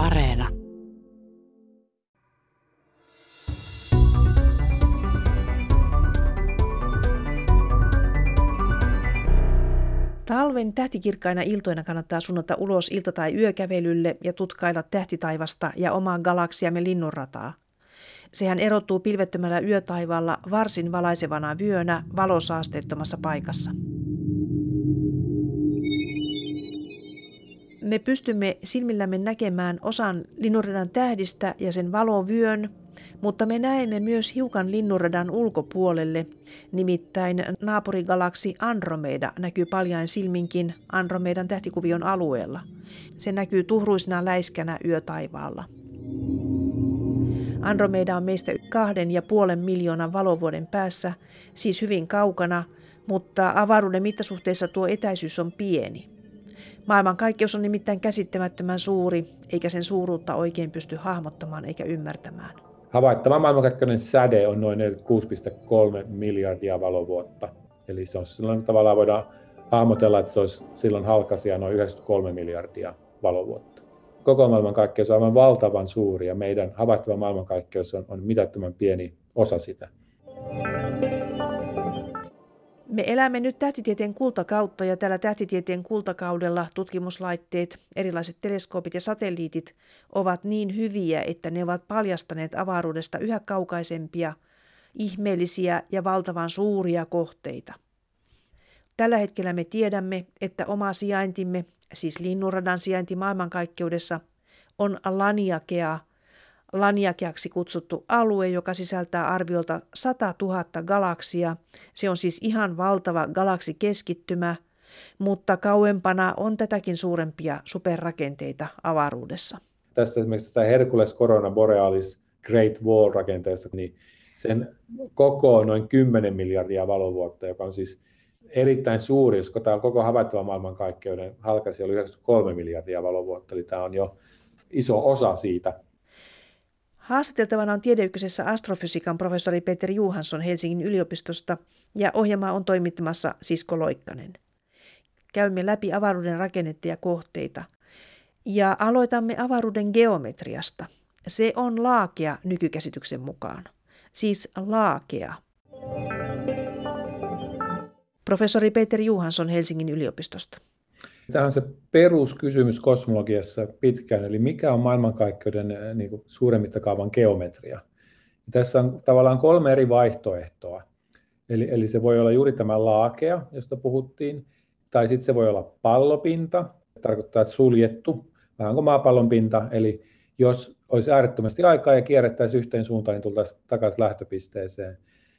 Areena. Talven tähtikirkkaina iltoina kannattaa suunnata ulos ilta- tai yökävelylle ja tutkailla tähtitaivasta ja omaa galaksiamme linnunrataa. Sehän erottuu pilvettömällä yötaivaalla varsin valaisevana vyönä valosaasteettomassa paikassa. Me pystymme silmillämme näkemään osan linnunradan tähdistä ja sen valovyön, mutta me näemme myös hiukan linnunradan ulkopuolelle, nimittäin naapurigalaksi Andromeda näkyy paljain silminkin Andromedan tähtikuvion alueella. Se näkyy tuhruisena läiskänä yötaivaalla. Andromeda on meistä kahden ja puolen miljoonan valovuoden päässä, siis hyvin kaukana, mutta avaruuden mittasuhteessa tuo etäisyys on pieni. Maailmankaikkeus on nimittäin käsittämättömän suuri, eikä sen suuruutta oikein pysty hahmottamaan eikä ymmärtämään. Havaittava maailmankaikkeuden säde on noin 46,3 miljardia valovuotta. Eli se on silloin tavallaan voidaan hahmotella, että se olisi silloin halkasia noin 93 miljardia valovuotta. Koko maailmankaikkeus on aivan valtavan suuri ja meidän havaittava maailmankaikkeus on, on mitättömän pieni osa sitä. Me elämme nyt tähtitieteen kultakautta ja tällä tähtitieteen kultakaudella tutkimuslaitteet, erilaiset teleskoopit ja satelliitit ovat niin hyviä, että ne ovat paljastaneet avaruudesta yhä kaukaisempia, ihmeellisiä ja valtavan suuria kohteita. Tällä hetkellä me tiedämme, että oma sijaintimme, siis linnunradan sijainti maailmankaikkeudessa, on Laniakea – Laniakeaksi kutsuttu alue, joka sisältää arviolta 100 000 galaksia. Se on siis ihan valtava galaksikeskittymä, mutta kauempana on tätäkin suurempia superrakenteita avaruudessa. Tässä esimerkiksi tämä Hercules Corona Borealis Great Wall rakenteesta, niin sen koko on noin 10 miljardia valovuotta, joka on siis erittäin suuri, koska tämä koko havaittava maailmankaikkeuden halkaisi oli 93 miljardia valovuotta, eli tämä on jo iso osa siitä. Haastateltavana on tiedeykkösessä astrofysiikan professori Peter Juhansson Helsingin yliopistosta ja ohjelmaa on toimittamassa Sisko Loikkanen. Käymme läpi avaruuden rakennetta ja kohteita. Ja aloitamme avaruuden geometriasta. Se on laakea nykykäsityksen mukaan. Siis laakea. Professori Peter Juhansson Helsingin yliopistosta. Tämä on se peruskysymys kosmologiassa pitkään, eli mikä on maailmankaikkeuden eh, niin kuin suuren mittakaavan geometria. Tässä on tavallaan kolme eri vaihtoehtoa. Eli, eli se voi olla juuri tämä laakea, josta puhuttiin, tai sitten se voi olla pallopinta, se tarkoittaa, että suljettu, vähän kuin maapallon pinta, eli jos olisi äärettömästi aikaa ja kierrettäisiin yhteen suuntaan, niin tultaisiin takaisin lähtöpisteeseen.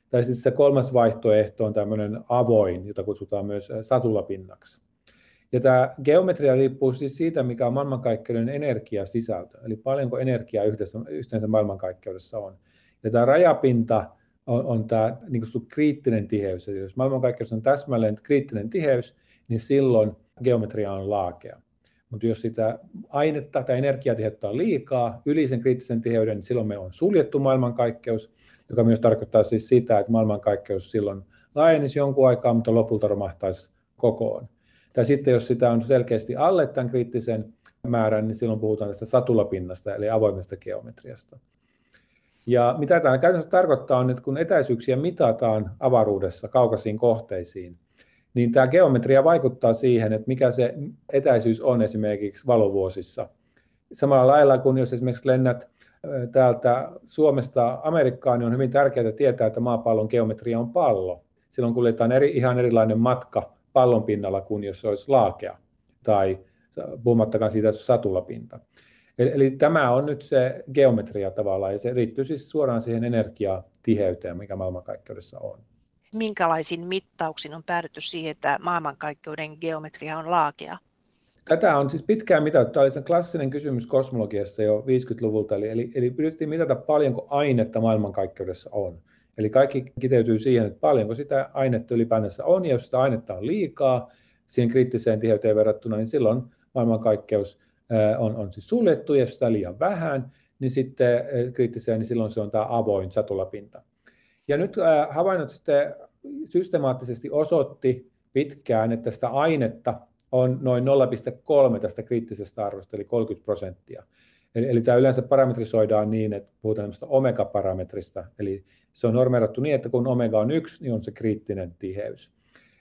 Tai sitten se kolmas vaihtoehto on tämmöinen avoin, jota kutsutaan myös eh, satulapinnaksi. Ja tämä geometria riippuu siis siitä, mikä on maailmankaikkeuden energiasisältö, eli paljonko energiaa yhdessä, yhteensä maailmankaikkeudessa on. Ja tämä rajapinta on, on tämä niin kriittinen tiheys. Eli jos maailmankaikkeudessa on täsmälleen kriittinen tiheys, niin silloin geometria on laakea. Mutta jos sitä ainetta tai energiatiheyttä on liikaa yli sen kriittisen tiheyden, niin silloin me on suljettu maailmankaikkeus, joka myös tarkoittaa siis sitä, että maailmankaikkeus silloin laajenisi jonkun aikaa, mutta lopulta romahtaisi kokoon. Tai sitten jos sitä on selkeästi alle tämän kriittisen määrän, niin silloin puhutaan tästä satulapinnasta, eli avoimesta geometriasta. Ja mitä tämä käytännössä tarkoittaa on, että kun etäisyyksiä mitataan avaruudessa kaukaisiin kohteisiin, niin tämä geometria vaikuttaa siihen, että mikä se etäisyys on esimerkiksi valovuosissa. Samalla lailla kuin jos esimerkiksi lennät täältä Suomesta Amerikkaan, niin on hyvin tärkeää tietää, että maapallon geometria on pallo. Silloin kuljetaan eri, ihan erilainen matka pallon pinnalla kuin jos se olisi laakea tai puhumattakaan siitä, että se satulapinta. Eli, eli tämä on nyt se geometria tavallaan ja se riittyy siis suoraan siihen energiatiheyteen, mikä maailmankaikkeudessa on. Minkälaisin mittauksin on päädytty siihen, että maailmankaikkeuden geometria on laakea? Tätä on siis pitkään mitattu. Tämä oli se klassinen kysymys kosmologiassa jo 50-luvulta, eli, eli, eli pyrittiin mitata paljonko ainetta maailmankaikkeudessa on. Eli kaikki kiteytyy siihen, että paljonko sitä ainetta ylipäänsä on, ja jos sitä ainetta on liikaa siihen kriittiseen tiheyteen verrattuna, niin silloin maailmankaikkeus on, on siis suljettu, ja jos sitä liian vähän, niin sitten kriittiseen, niin silloin se on tämä avoin satulapinta. Ja nyt havainnot sitten systemaattisesti osoitti pitkään, että sitä ainetta on noin 0,3 tästä kriittisestä arvosta, eli 30 prosenttia. Eli, eli tämä yleensä parametrisoidaan niin, että puhutaan tämmöistä omega-parametrista, eli se on normeerattu niin, että kun omega on yksi, niin on se kriittinen tiheys.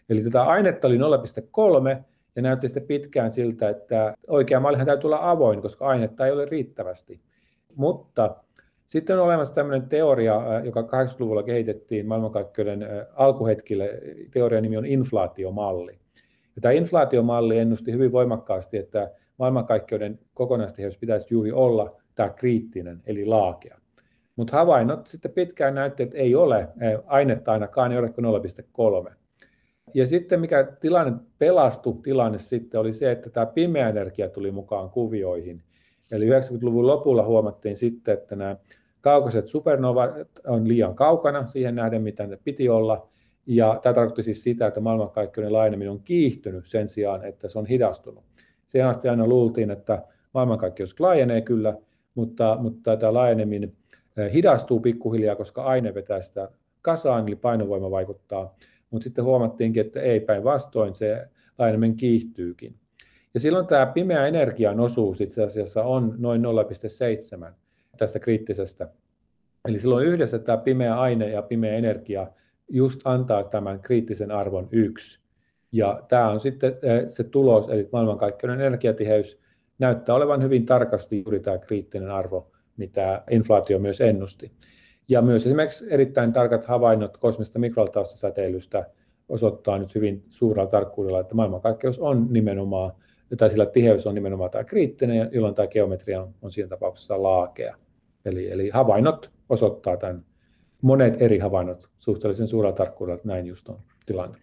Eli tätä ainetta oli 0,3, ja näytti sitten pitkään siltä, että oikea mallihan täytyy olla avoin, koska ainetta ei ole riittävästi. Mutta sitten on olemassa tämmöinen teoria, joka 80-luvulla kehitettiin maailmankaikkeuden alkuhetkille. Teorian nimi on inflaatiomalli. Ja tämä inflaatiomalli ennusti hyvin voimakkaasti, että maailmankaikkeuden kokonaistiheys pitäisi juuri olla tämä kriittinen, eli laakea. Mutta havainnot sitten pitkään näytti, että ei ole, ainetta ainakaan ei ole kuin 0,3. Ja sitten mikä tilanne pelastui tilanne sitten oli se, että tämä pimeä energia tuli mukaan kuvioihin. Eli 90-luvun lopulla huomattiin sitten, että nämä kaukaiset supernovat on liian kaukana siihen nähden, mitä ne piti olla. Ja tämä tarkoitti siis sitä, että maailmankaikkeuden laajeneminen on kiihtynyt sen sijaan, että se on hidastunut. Siihen asti aina luultiin, että maailmankaikkeus laajenee kyllä, mutta, mutta tämä laajeneminen eh, hidastuu pikkuhiljaa, koska aine vetää sitä kasaan, eli painovoima vaikuttaa. Mutta sitten huomattiinkin, että ei päinvastoin, se laajeneminen kiihtyykin. Ja silloin tämä pimeä energian osuus itse asiassa on noin 0,7 tästä kriittisestä. Eli silloin yhdessä tämä pimeä aine ja pimeä energia just antaa tämän kriittisen arvon yksi. Ja tämä on sitten eh, se tulos, eli maailmankaikkeuden energiatiheys näyttää olevan hyvin tarkasti juuri tämä kriittinen arvo, mitä inflaatio myös ennusti. Ja myös esimerkiksi erittäin tarkat havainnot kosmista mikrotaustasäteilystä osoittaa nyt hyvin suurella tarkkuudella, että maailmankaikkeus on nimenomaan, tai sillä tiheys on nimenomaan tämä kriittinen, jolloin tämä geometria on, on siinä tapauksessa laakea. Eli, eli havainnot osoittaa tämän, monet eri havainnot suhteellisen suurella tarkkuudella, että näin just on tilanne.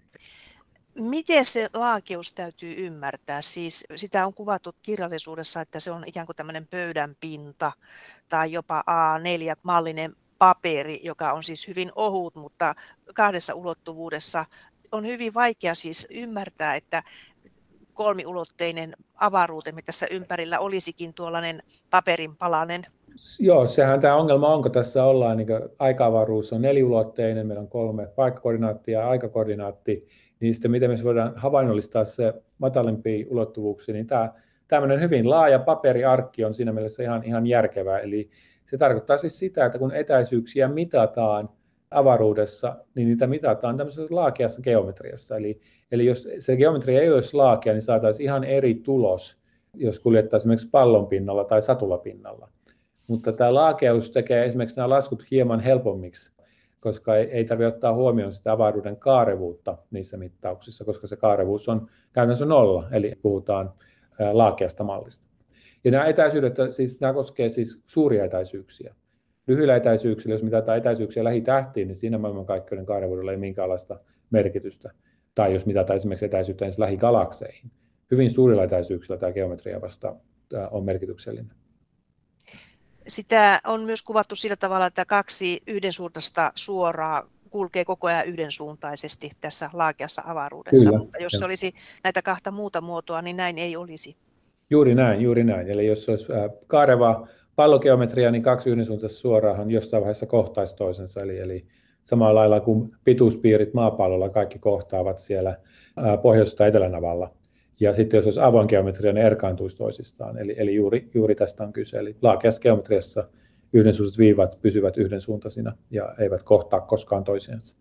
Miten se laakeus täytyy ymmärtää? Siis sitä on kuvattu kirjallisuudessa, että se on ikään kuin tämmöinen pöydän pinta tai jopa A4-mallinen paperi, joka on siis hyvin ohut, mutta kahdessa ulottuvuudessa on hyvin vaikea siis ymmärtää, että kolmiulotteinen avaruutemme tässä ympärillä olisikin tuollainen paperinpalanen Joo, sehän tämä ongelma on, kun tässä ollaan, niin aika-avaruus on neliulotteinen, meillä on kolme paikkakoordinaattia ja aikakoordinaatti, niin sitten miten me voidaan havainnollistaa se matalempi ulottuvuuksia, niin tämä tämmöinen hyvin laaja paperiarkki on siinä mielessä ihan, ihan järkevää. Eli se tarkoittaa siis sitä, että kun etäisyyksiä mitataan avaruudessa, niin niitä mitataan tämmöisessä laakeassa geometriassa. Eli, eli jos se geometria ei olisi laakea, niin saataisiin ihan eri tulos, jos kuljettaisiin esimerkiksi pallon pinnalla tai satulapinnalla. Mutta tämä laakeus tekee esimerkiksi nämä laskut hieman helpommiksi, koska ei, ei tarvitse ottaa huomioon sitä avaruuden kaarevuutta niissä mittauksissa, koska se kaarevuus on käytännössä nolla, eli puhutaan laakeasta mallista. Ja nämä etäisyydet, siis nämä koskee siis suuria etäisyyksiä. Lyhyillä etäisyyksillä, jos mitataan etäisyyksiä lähitähtiin, niin siinä maailmankaikkeuden kaarevuudella ei minkäänlaista merkitystä. Tai jos mitataan esimerkiksi etäisyyttä ensin lähigalakseihin. Hyvin suurilla etäisyyksillä tämä geometria vasta on merkityksellinen. Sitä on myös kuvattu sillä tavalla, että kaksi yhdensuuntaista suoraa kulkee koko ajan yhdensuuntaisesti tässä laakeassa avaruudessa, Kyllä. mutta jos se olisi näitä kahta muuta muotoa, niin näin ei olisi. Juuri näin, juuri näin. Eli jos olisi kaareva pallogeometria, niin kaksi yhdensuuntaista suoraahan jossain vaiheessa kohtaisi toisensa. Eli, eli samalla lailla kuin pituuspiirit maapallolla kaikki kohtaavat siellä pohjois- tai etelänavalla. Ja sitten jos olisi avoin geometria, ne erkaantuisi toisistaan. Eli, eli juuri, juuri tästä on kyse. Eli laakeassa geometriassa yhdensuuntaiset viivat pysyvät yhdensuuntaisina ja eivät kohtaa koskaan toisiansa.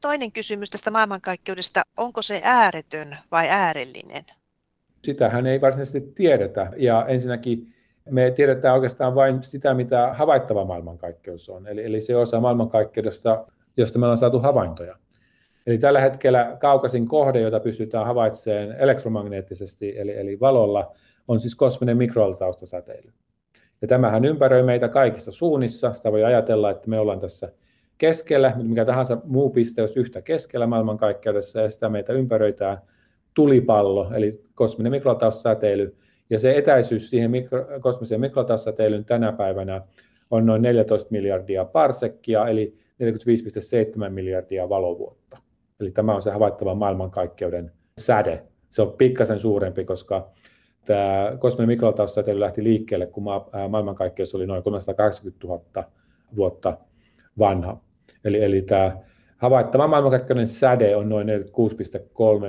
Toinen kysymys tästä maailmankaikkeudesta, onko se ääretön vai äärellinen? Sitähän ei varsinaisesti tiedetä. Ja ensinnäkin me tiedetään oikeastaan vain sitä, mitä havaittava maailmankaikkeus on. Eli, eli se osa maailmankaikkeudesta, josta me ollaan saatu havaintoja. Eli tällä hetkellä kaukaisin kohde, jota pystytään havaitsemaan elektromagneettisesti, eli, eli valolla, on siis kosminen mikroaltaustasäteily. Ja tämähän ympäröi meitä kaikissa suunnissa. Sitä voi ajatella, että me ollaan tässä keskellä, mutta mikä tahansa muu piste olisi yhtä keskellä maailmankaikkeudessa, ja sitä meitä ympäröitää tulipallo, eli kosminen mikroaltaustasäteily. Ja se etäisyys siihen mikro, kosmiseen mikroaltaustasäteilyyn tänä päivänä on noin 14 miljardia parsekkia, eli 45,7 miljardia valovuotta. Eli tämä on se havaittava maailmankaikkeuden säde. Se on pikkasen suurempi, koska tämä kosminen mikrotaustasäteily lähti liikkeelle, kun maailmankaikkeus oli noin 380 000 vuotta vanha. Eli, eli tämä havaittava maailmankaikkeuden säde on noin 46,3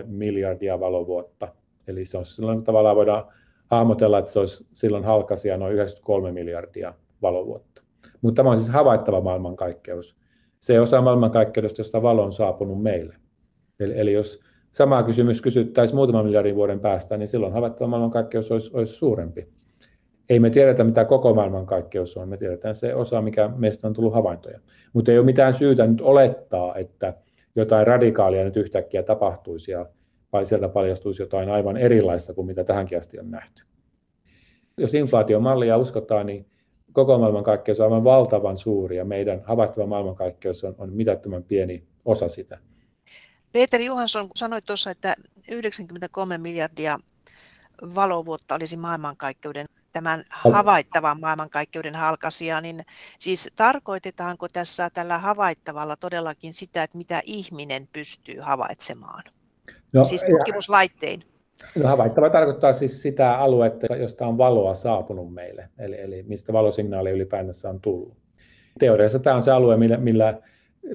miljardia valovuotta. Eli se on silloin tavallaan voidaan hahmotella, että se olisi silloin halkasia noin 93 miljardia valovuotta. Mutta tämä on siis havaittava maailmankaikkeus. Se osa maailmankaikkeudesta, josta valo on saapunut meille. Eli, eli jos sama kysymys kysyttäisiin muutaman miljardin vuoden päästä, niin silloin havaittava maailmankaikkeus olisi, olisi suurempi. Ei me tiedetä, mitä koko maailmankaikkeus on, me tiedetään se osa, mikä meistä on tullut havaintoja. Mutta ei ole mitään syytä nyt olettaa, että jotain radikaalia nyt yhtäkkiä tapahtuisi ja vai sieltä paljastuisi jotain aivan erilaista kuin mitä tähänkin asti on nähty. Jos inflaatiomallia uskotaan, niin koko maailmankaikkeus on aivan valtavan suuri ja meidän havaittava maailmankaikkeus on, on mitättömän pieni osa sitä. Peter Johansson sanoi tuossa, että 93 miljardia valovuotta olisi maailmankaikkeuden tämän havaittavan maailmankaikkeuden halkasia, niin siis tarkoitetaanko tässä tällä havaittavalla todellakin sitä, että mitä ihminen pystyy havaitsemaan? No, siis tutkimuslaittein. No, havaittava tarkoittaa siis sitä aluetta, josta on valoa saapunut meille, eli, eli mistä valosignaali ylipäätänsä on tullut. Teoriassa tämä on se alue, millä, millä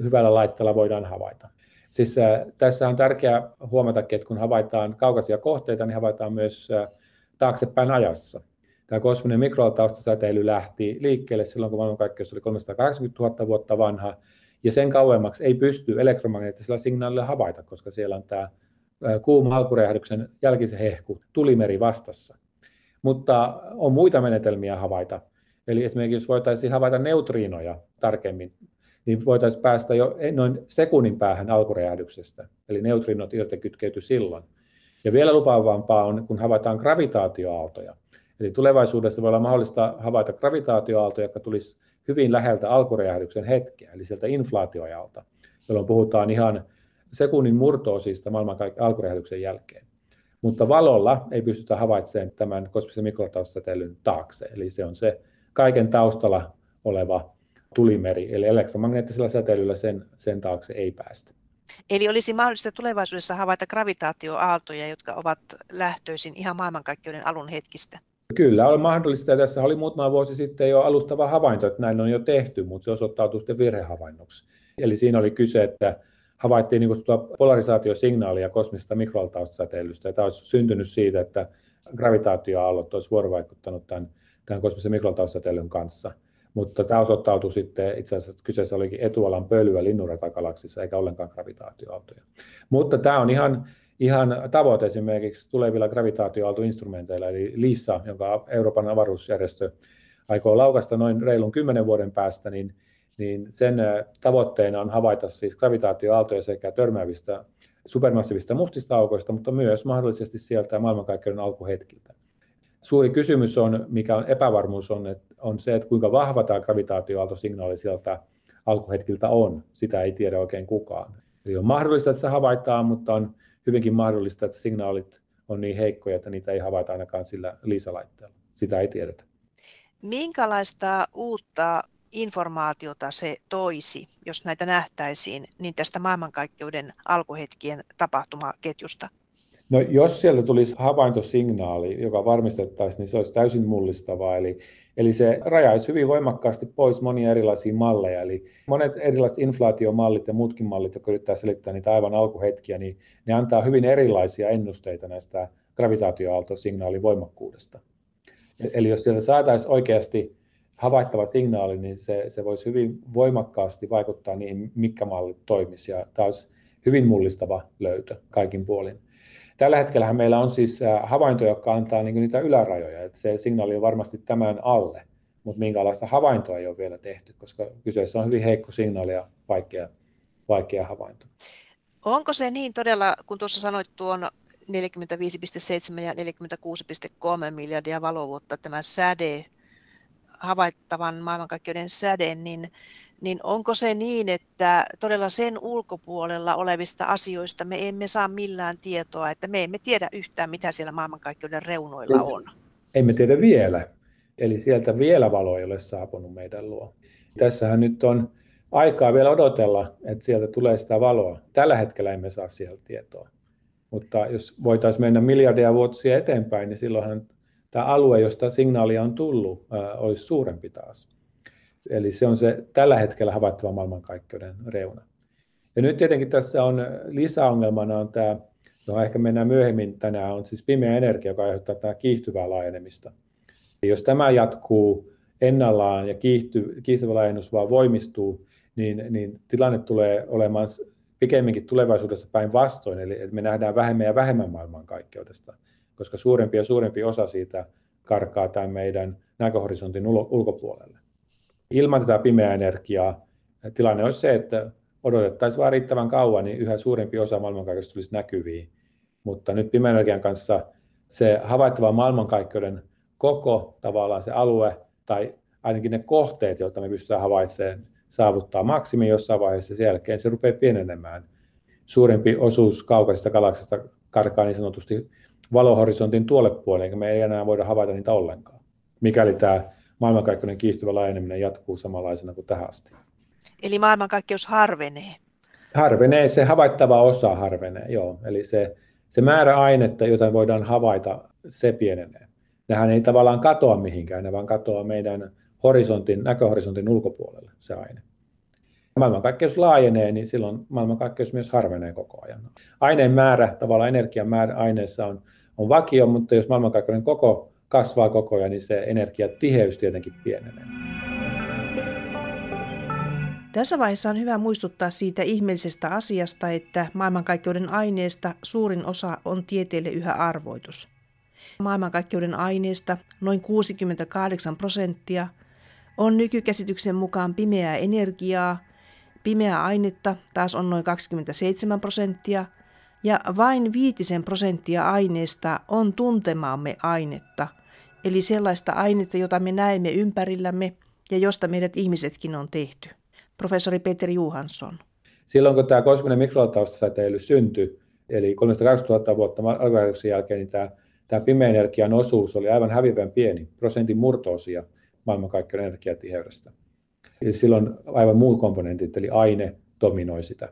hyvällä laitteella voidaan havaita. Siis äh, tässä on tärkeää huomata, että kun havaitaan kaukaisia kohteita, niin havaitaan myös äh, taaksepäin ajassa. Tämä kosminen mikrotaustasäteily lähti liikkeelle silloin, kun maailmankaikkeus oli 380 000 vuotta vanha, ja sen kauemmaksi ei pysty elektromagneettisella signaalilla havaita, koska siellä on tämä kuuma alkuräjähdyksen jälkisen hehku, tulimeri vastassa. Mutta on muita menetelmiä havaita. Eli esimerkiksi jos voitaisiin havaita neutriinoja tarkemmin, niin voitaisiin päästä jo noin sekunnin päähän alkuräjähdyksestä. Eli neutriinot irtikytkeytyi silloin. Ja vielä lupaavampaa on, kun havaitaan gravitaatioaaltoja. Eli tulevaisuudessa voi olla mahdollista havaita gravitaatioaaltoja, jotka tulisi hyvin läheltä alkuräjähdyksen hetkeä, eli sieltä inflaatioajalta, jolloin puhutaan ihan sekunnin murtoosista maailman alkuräjähdyksen jälkeen. Mutta valolla ei pystytä havaitsemaan tämän kosmisen mikrotaustasäteilyn taakse, eli se on se kaiken taustalla oleva tulimeri, eli elektromagneettisella säteilyllä sen, sen taakse ei päästä. Eli olisi mahdollista tulevaisuudessa havaita gravitaatioaaltoja, jotka ovat lähtöisin ihan maailmankaikkeuden alun hetkistä? Kyllä, on mahdollista. Tässä oli muutama vuosi sitten jo alustava havainto, että näin on jo tehty, mutta se osoittautui sitten virhehavainnoksi. Eli siinä oli kyse, että havaittiin niin polarisaatiosignaalia kosmisesta mikroaltaustasäteilystä. Ja tämä olisi syntynyt siitä, että gravitaatioaallot olisi vuorovaikuttanut tämän, tämän kosmisen mikroaltaustasäteilyn kanssa. Mutta tämä osoittautui sitten, itse asiassa kyseessä olikin etualan pölyä linnunratakalaksissa, eikä ollenkaan gravitaatioaaltoja. Mutta tämä on ihan, ihan tavoite esimerkiksi tulevilla gravitaatioaaltoinstrumenteilla, eli LISA, jonka Euroopan avaruusjärjestö aikoo laukasta noin reilun kymmenen vuoden päästä, niin niin sen tavoitteena on havaita siis gravitaatioaaltoja sekä törmäävistä supermassiivista mustista aukoista, mutta myös mahdollisesti sieltä maailmankaikkeuden alkuhetkiltä. Suuri kysymys on, mikä on epävarmuus, on, että on se, että kuinka vahva tämä gravitaatioaaltosignaali sieltä alkuhetkiltä on. Sitä ei tiedä oikein kukaan. Eli on mahdollista, että se havaitaan, mutta on hyvinkin mahdollista, että signaalit on niin heikkoja, että niitä ei havaita ainakaan sillä lisälaitteella. Sitä ei tiedetä. Minkälaista uutta informaatiota se toisi, jos näitä nähtäisiin, niin tästä maailmankaikkeuden alkuhetkien tapahtumaketjusta? No jos sieltä tulisi havaintosignaali, joka varmistettaisiin, niin se olisi täysin mullistavaa. Eli, eli se rajaisi hyvin voimakkaasti pois monia erilaisia malleja. Eli monet erilaiset inflaatiomallit ja muutkin mallit, jotka yrittää selittää niitä aivan alkuhetkiä, niin ne antaa hyvin erilaisia ennusteita näistä gravitaatioaaltosignaalin voimakkuudesta. Eli jos sieltä saataisiin oikeasti havaittava signaali, niin se, se voisi hyvin voimakkaasti vaikuttaa niihin, mitkä mallit toimisi. Ja tämä olisi hyvin mullistava löytö kaikin puolin. Tällä hetkellä meillä on siis havaintoja, jotka antaa niin niitä ylärajoja. Että se signaali on varmasti tämän alle, mutta minkälaista havaintoa ei ole vielä tehty, koska kyseessä on hyvin heikko signaali ja vaikea, vaikea havainto. Onko se niin todella, kun tuossa sanoit tuon 45,7 ja 46,3 miljardia valovuotta tämä säde havaittavan maailmankaikkeuden säde, niin, niin onko se niin, että todella sen ulkopuolella olevista asioista me emme saa millään tietoa, että me emme tiedä yhtään, mitä siellä maailmankaikkeuden reunoilla on? Emme tiedä vielä. Eli sieltä vielä valo ei ole saapunut meidän luo. Tässähän nyt on aikaa vielä odotella, että sieltä tulee sitä valoa. Tällä hetkellä emme saa sieltä tietoa. Mutta jos voitaisiin mennä miljardia vuosia eteenpäin, niin silloinhan tämä alue, josta signaalia on tullut, olisi suurempi taas. Eli se on se tällä hetkellä havaittava maailmankaikkeuden reuna. Ja nyt tietenkin tässä on lisäongelmana on tämä johon ehkä mennään myöhemmin tänään, on siis pimeä energia, joka aiheuttaa tämä kiihtyvää laajenemista. Ja jos tämä jatkuu ennallaan ja kiihty, kiihtyvä laajennus vaan voimistuu, niin, niin tilanne tulee olemaan pikemminkin tulevaisuudessa päinvastoin, eli me nähdään vähemmän ja vähemmän maailmankaikkeudesta, koska suurempi ja suurempi osa siitä karkaa tämän meidän näköhorisontin ulkopuolelle. Ilman tätä pimeää energiaa tilanne olisi se, että odotettaisiin vain riittävän kauan, niin yhä suurempi osa maailmankaikkeudesta tulisi näkyviin. Mutta nyt pimeän energian kanssa se havaittava maailmankaikkeuden koko tavallaan se alue tai ainakin ne kohteet, joita me pystytään havaitsemaan, saavuttaa maksimi jossain vaiheessa, sen jälkeen se rupeaa pienenemään. Suurempi osuus kaukaisesta galaksista karkaa niin sanotusti valohorisontin tuolle puolelle, eikä me ei enää voida havaita niitä ollenkaan, mikäli tämä maailmankaikkeuden kiihtyvä laajeneminen jatkuu samanlaisena kuin tähän asti. Eli maailmankaikkeus harvenee? Harvenee, se havaittava osa harvenee, joo. Eli se, se määrä ainetta, jota voidaan havaita, se pienenee. Nehän ei tavallaan katoa mihinkään, ne vaan katoaa meidän horisontin, näköhorisontin ulkopuolelle se aine. Maailmankaikkeus laajenee, niin silloin maailmankaikkeus myös harvenee koko ajan. Aineen määrä, tavallaan energian määrä aineessa on, on vakio, mutta jos maailmankaikkeuden koko kasvaa koko ajan, niin se energiatiheys tietenkin pienenee. Tässä vaiheessa on hyvä muistuttaa siitä ihmeellisestä asiasta, että maailmankaikkeuden aineesta suurin osa on tieteelle yhä arvoitus. Maailmankaikkeuden aineesta noin 68 prosenttia on nykykäsityksen mukaan pimeää energiaa, pimeää ainetta taas on noin 27 prosenttia ja vain viitisen prosenttia aineesta on tuntemaamme ainetta, eli sellaista ainetta, jota me näemme ympärillämme ja josta meidät ihmisetkin on tehty. Professori Peter Johansson. Silloin kun tämä kosminen mikrotaustasäteily syntyi, eli 320 000 vuotta alkuajatuksen jälkeen, niin tämä, tämä pimeä energian osuus oli aivan hävivän pieni, prosentin murtoosia maailmankaikkeuden energiatiheydestä. Eli silloin aivan muut komponentit, eli aine dominoi sitä,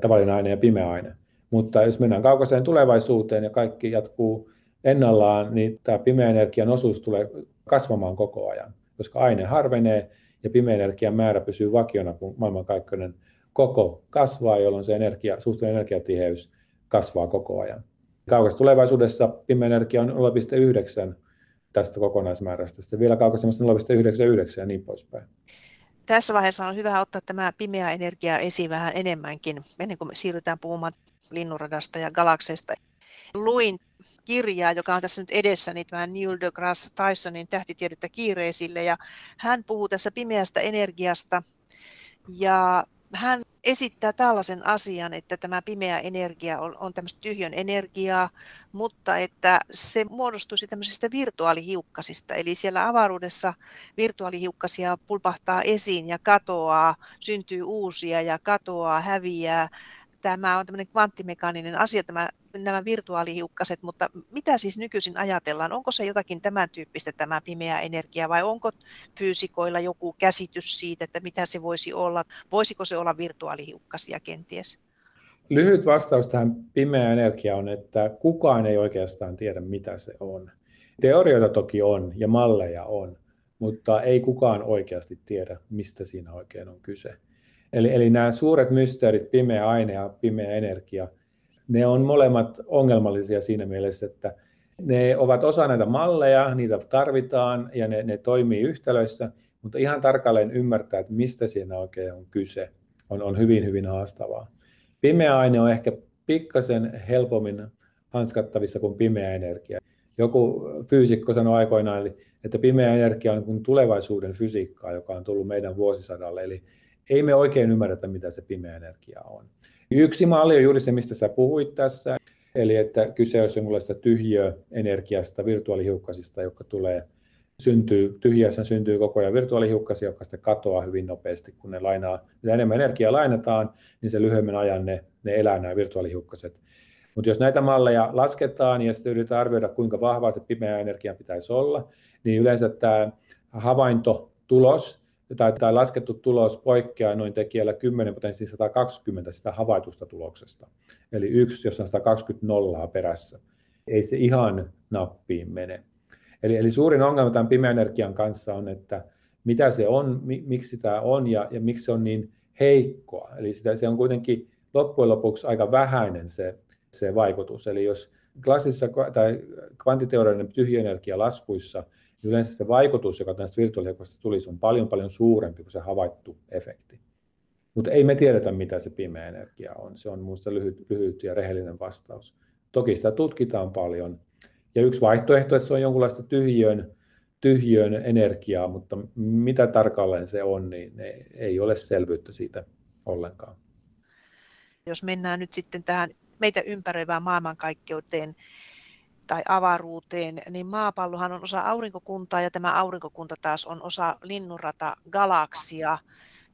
tavallinen aine ja pimeä aine. Mutta jos mennään kaukaiseen tulevaisuuteen ja kaikki jatkuu ennallaan, niin tämä pimeä energian osuus tulee kasvamaan koko ajan, koska aine harvenee ja pimeä energian määrä pysyy vakiona, kun maailmankaikkeuden koko kasvaa, jolloin se energia, suhteen energiatiheys kasvaa koko ajan. Kaukaisessa tulevaisuudessa pimeä energia on 0,9 tästä kokonaismäärästä, sitten vielä kaukaisemmassa 0,99 ja niin poispäin. Tässä vaiheessa on hyvä ottaa tämä pimeä energia esiin vähän enemmänkin, ennen kuin me siirrytään puhumaan linnunradasta ja galakseista. Luin kirjaa, joka on tässä nyt edessä, niin tämä Neil deGrasse Tysonin tähtitiedettä kiireisille, ja hän puhuu tässä pimeästä energiasta, ja hän esittää tällaisen asian, että tämä pimeä energia on, on tämmöistä tyhjön energiaa, mutta että se muodostuisi tämmöisistä virtuaalihiukkasista. Eli siellä avaruudessa virtuaalihiukkasia pulpahtaa esiin ja katoaa, syntyy uusia ja katoaa, häviää. Tämä on tämmöinen kvanttimekaaninen asia, tämä nämä virtuaalihiukkaset, mutta mitä siis nykyisin ajatellaan? Onko se jotakin tämän tyyppistä tämä pimeä energia vai onko fyysikoilla joku käsitys siitä, että mitä se voisi olla? Voisiko se olla virtuaalihiukkasia kenties? Lyhyt vastaus tähän pimeä energia on, että kukaan ei oikeastaan tiedä, mitä se on. Teorioita toki on ja malleja on, mutta ei kukaan oikeasti tiedä, mistä siinä oikein on kyse. Eli, eli nämä suuret mysteerit, pimeä aine ja pimeä energia – ne on molemmat ongelmallisia siinä mielessä, että ne ovat osa näitä malleja, niitä tarvitaan ja ne, ne toimii yhtälöissä, mutta ihan tarkalleen ymmärtää, että mistä siinä oikein on kyse, on, on hyvin, hyvin haastavaa. Pimeä aine on ehkä pikkasen helpommin hanskattavissa kuin pimeä energia. Joku fyysikko sanoi aikoinaan, että pimeä energia on kuin tulevaisuuden fysiikkaa, joka on tullut meidän vuosisadalle. Eli ei me oikein ymmärretä, mitä se pimeä energia on. Yksi malli on juuri se, mistä sä puhuit tässä, eli että kyse olisi jonkinlaista tyhjöenergiasta, virtuaalihiukkasista, joka tulee syntyy, tyhjässä syntyy koko ajan virtuaalihiukkasia, jotka sitten katoaa hyvin nopeasti, kun ne lainaa, mitä enemmän energiaa lainataan, niin se lyhyemmän ajan ne, ne elää nämä virtuaalihiukkaset. Mutta jos näitä malleja lasketaan ja sitten yritetään arvioida, kuinka vahvaa se pimeä energia pitäisi olla, niin yleensä tämä havaintotulos tai, tai laskettu tulos poikkeaa noin tekijällä 10 potenssiin 120 sitä havaitusta tuloksesta. Eli yksi, jos on 120 nollaa perässä. Ei se ihan nappiin mene. Eli, eli suurin ongelma tämän pimeän energian kanssa on, että mitä se on, mi, miksi tämä on ja, ja miksi se on niin heikkoa. Eli sitä, se on kuitenkin loppujen lopuksi aika vähäinen se se vaikutus. Eli jos klassisissa tai kvantiteoreiden tyhjäenergialaskuissa niin yleensä se vaikutus, joka näistä virtuaalikoista tulisi, on paljon paljon suurempi kuin se havaittu efekti. Mutta ei me tiedetä, mitä se pimeä energia on. Se on minusta lyhyt, lyhyt ja rehellinen vastaus. Toki sitä tutkitaan paljon. Ja yksi vaihtoehto, että se on jonkunlaista tyhjön, tyhjön energiaa, mutta mitä tarkalleen se on, niin ei ole selvyyttä siitä ollenkaan. Jos mennään nyt sitten tähän meitä ympäröivään maailmankaikkeuteen tai avaruuteen, niin maapallohan on osa aurinkokuntaa ja tämä aurinkokunta taas on osa linnunrata galaksia.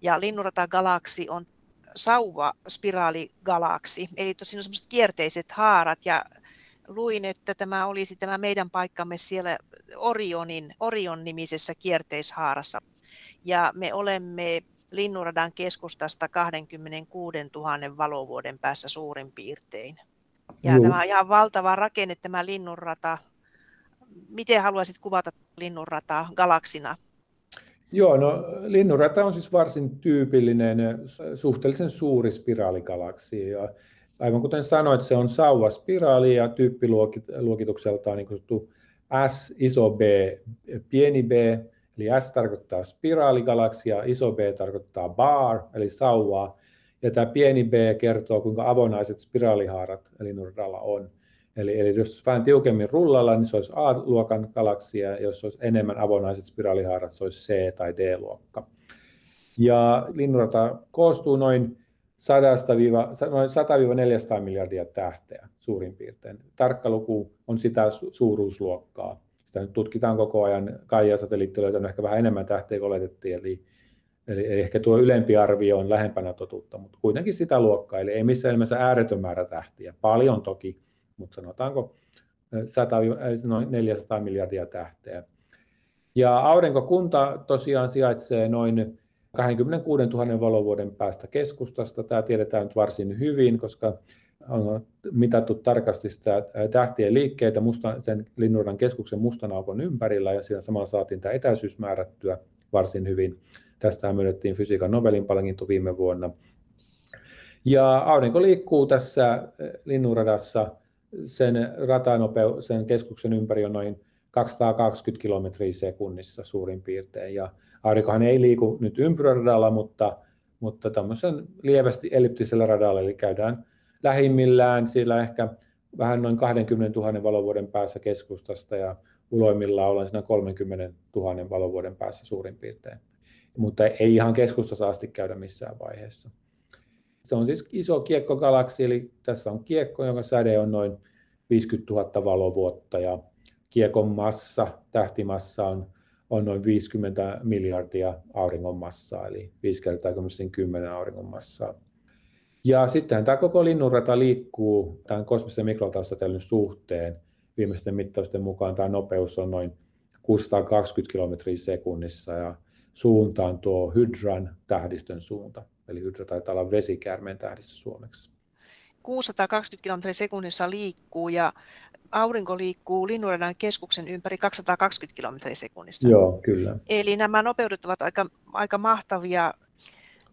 Ja linnunrata galaksi on sauva spiraaligalaksi, eli tosiaan on sellaiset kierteiset haarat ja luin, että tämä olisi tämä meidän paikkamme siellä Orionin, Orion nimisessä kierteishaarassa. Ja me olemme linnunradan keskustasta 26 000 valovuoden päässä suurin piirtein. Ja Joo. tämä on ihan valtava rakenne tämä linnunrata. Miten haluaisit kuvata linnunrataa galaksina? Joo, no linnunrata on siis varsin tyypillinen, suhteellisen suuri spiraaligalaksi. Ja aivan kuten sanoit, se on sauvaspiraali ja tyyppiluokitukseltaan niin kutsuttu S, iso B, pieni b, Eli S tarkoittaa spiraaligalaksia, iso B tarkoittaa bar, eli sauvaa, ja tämä pieni b kertoo, kuinka avonaiset spiraalihaarat eli nurdalla on. Eli, eli jos vähän tiukemmin rullalla, niin se olisi A-luokan galaksia, jos olisi enemmän avonaiset spiraalihaarat, se olisi C- tai D-luokka. Ja linnunrata koostuu noin 100-400 miljardia tähteä suurin piirtein. Tarkka luku on sitä suuruusluokkaa sitä nyt tutkitaan koko ajan. Kaija-satelliitti on ehkä vähän enemmän tähteä kuin oletettiin, eli, eli, ehkä tuo ylempi arvio on lähempänä totuutta, mutta kuitenkin sitä luokkaa, eli ei missään nimessä ääretön määrä tähtiä. Paljon toki, mutta sanotaanko 100, noin 400 miljardia tähteä. Ja aurinkokunta tosiaan sijaitsee noin 26 000 valovuoden päästä keskustasta. Tämä tiedetään nyt varsin hyvin, koska on mitattu tarkasti sitä tähtien liikkeitä musta, sen linnunradan keskuksen mustan aukon ympärillä ja siinä samalla saatiin tämä etäisyys määrättyä varsin hyvin. Tästä myönnettiin fysiikan Nobelin palkinto viime vuonna. Ja aurinko liikkuu tässä linnunradassa, sen ratanopeu, sen keskuksen ympäri on noin 220 kilometriä sekunnissa suurin piirtein. Ja aurinkohan ei liiku nyt ympyräradalla, mutta, mutta tämmöisen lievästi elliptisellä radalla, eli käydään lähimmillään siellä ehkä vähän noin 20 000 valovuoden päässä keskustasta ja uloimmillaan ollaan siinä 30 000 valovuoden päässä suurin piirtein. Mutta ei ihan keskustassa asti käydä missään vaiheessa. Se on siis iso kiekkogalaksi, eli tässä on kiekko, jonka säde on noin 50 000 valovuotta ja kiekon massa, tähtimassa on, on noin 50 miljardia auringon massaa, eli 5 kertaa 10 auringon massaa. Ja sittenhän tämä koko linnunrata liikkuu tämän kosmisen mikrotaustatellyn suhteen. Viimeisten mittausten mukaan tämä nopeus on noin 620 kilometriä sekunnissa ja suunta on tuo Hydran tähdistön suunta. Eli Hydra taitaa olla vesikäärmeen tähdistö suomeksi. 620 kilometriä sekunnissa liikkuu ja aurinko liikkuu linnunradan keskuksen ympäri 220 kilometriä sekunnissa. Joo, kyllä. Eli nämä nopeudet ovat aika, aika mahtavia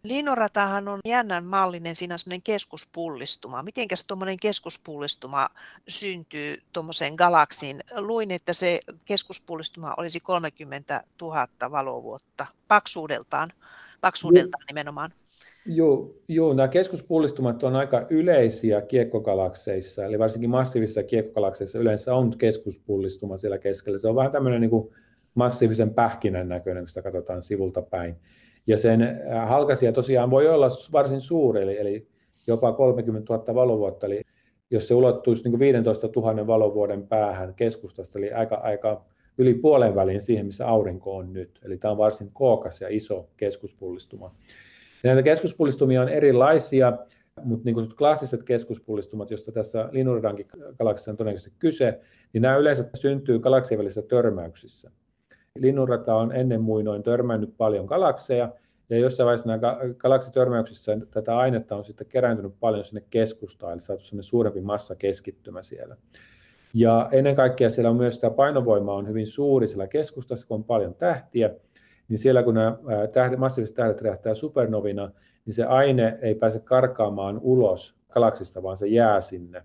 Liinoratahan on jännän mallinen, siinä on semmoinen keskuspullistuma. Mitenkäs tuommoinen keskuspullistuma syntyy tuommoiseen galaksiin? Luin, että se keskuspullistuma olisi 30 000 valovuotta paksuudeltaan, paksuudeltaan nimenomaan. Joo, joo, nämä keskuspullistumat on aika yleisiä kiekkogalakseissa, eli varsinkin massiivisissa kiekkogalakseissa yleensä on keskuspullistuma siellä keskellä. Se on vähän tämmöinen niin kuin massiivisen pähkinän näköinen, kun sitä katsotaan sivulta päin. Ja sen äh, halkasia tosiaan voi olla varsin suuri, eli, eli jopa 30 000 valovuotta, eli jos se ulottuisi niin 15 000 valovuoden päähän keskustasta, eli aika, aika yli puolen väliin siihen, missä aurinko on nyt. Eli tämä on varsin kookas ja iso keskuspullistuma. Näitä keskuspullistumia on erilaisia, mutta niin klassiset keskuspullistumat, joista tässä Linnunradankin galaksissa on todennäköisesti kyse, niin nämä yleensä syntyy galaksien välisissä törmäyksissä. Linnunrata on ennen muinoin törmännyt paljon galakseja, ja jossain vaiheessa galaksitörmäyksissä tätä ainetta on sitten kerääntynyt paljon sinne keskustaan, eli saatu sellainen suurempi massakeskittymä siellä. Ja ennen kaikkea siellä on myös tämä painovoima on hyvin suuri siellä keskustassa, kun on paljon tähtiä, niin siellä kun nämä tähdet, massiiviset tähdet räjähtää supernovina, niin se aine ei pääse karkaamaan ulos galaksista, vaan se jää sinne.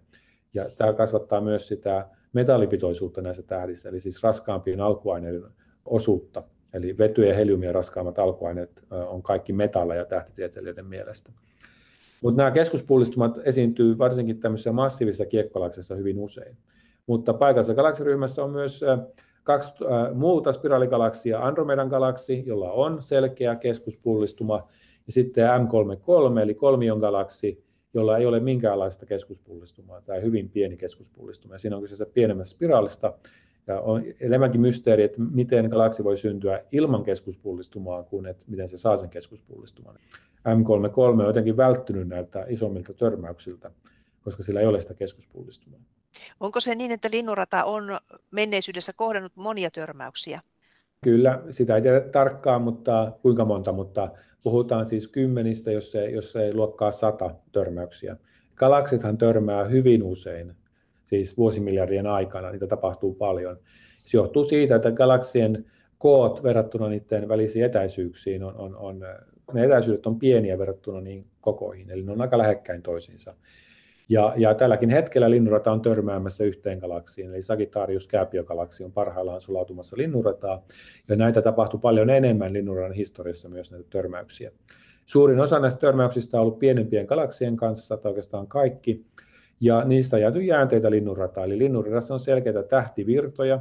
Ja tämä kasvattaa myös sitä metallipitoisuutta näissä tähdissä, eli siis raskaampien alkuaineiden osuutta. Eli vety ja helium ja raskaammat alkuaineet on kaikki metalleja tähtitieteilijöiden mielestä. Mutta nämä keskuspullistumat esiintyy varsinkin tämmöisessä massiivisessa kiekkogalaksissa hyvin usein. Mutta paikallisessa galaksiryhmässä on myös kaksi muuta spiraaligalaksia, Andromedan galaksi, jolla on selkeä keskuspullistuma, ja sitten M33, eli kolmion galaksi, jolla ei ole minkäänlaista keskuspullistumaa, tai hyvin pieni keskuspullistuma. Ja siinä on kyseessä pienemmästä spiraalista, ja on enemmänkin mysteeri, että miten galaksi voi syntyä ilman keskuspullistumaa, kuin että miten se saa sen keskuspullistuman. M33 on jotenkin välttynyt näiltä isommilta törmäyksiltä, koska sillä ei ole sitä keskuspullistumaa. Onko se niin, että linnurata on menneisyydessä kohdannut monia törmäyksiä? Kyllä, sitä ei tiedä tarkkaan, mutta kuinka monta, mutta puhutaan siis kymmenistä, jos ei, jos ei luokkaa sata törmäyksiä. Galaksithan törmää hyvin usein, siis vuosimiljardien aikana, niitä tapahtuu paljon. Se johtuu siitä, että galaksien koot verrattuna niiden välisiin etäisyyksiin on, on, on ne etäisyydet on pieniä verrattuna niin kokoihin, eli ne on aika lähekkäin toisiinsa. Ja, ja tälläkin hetkellä linnunrata on törmäämässä yhteen galaksiin, eli Sagittarius Käpiö-galaksi on parhaillaan sulautumassa linnunrataa, ja näitä tapahtuu paljon enemmän linnunradan historiassa myös näitä törmäyksiä. Suurin osa näistä törmäyksistä on ollut pienempien galaksien kanssa, tai oikeastaan kaikki, ja niistä jääty jäänteitä linnunrataa, eli linnunradassa on selkeitä tähtivirtoja,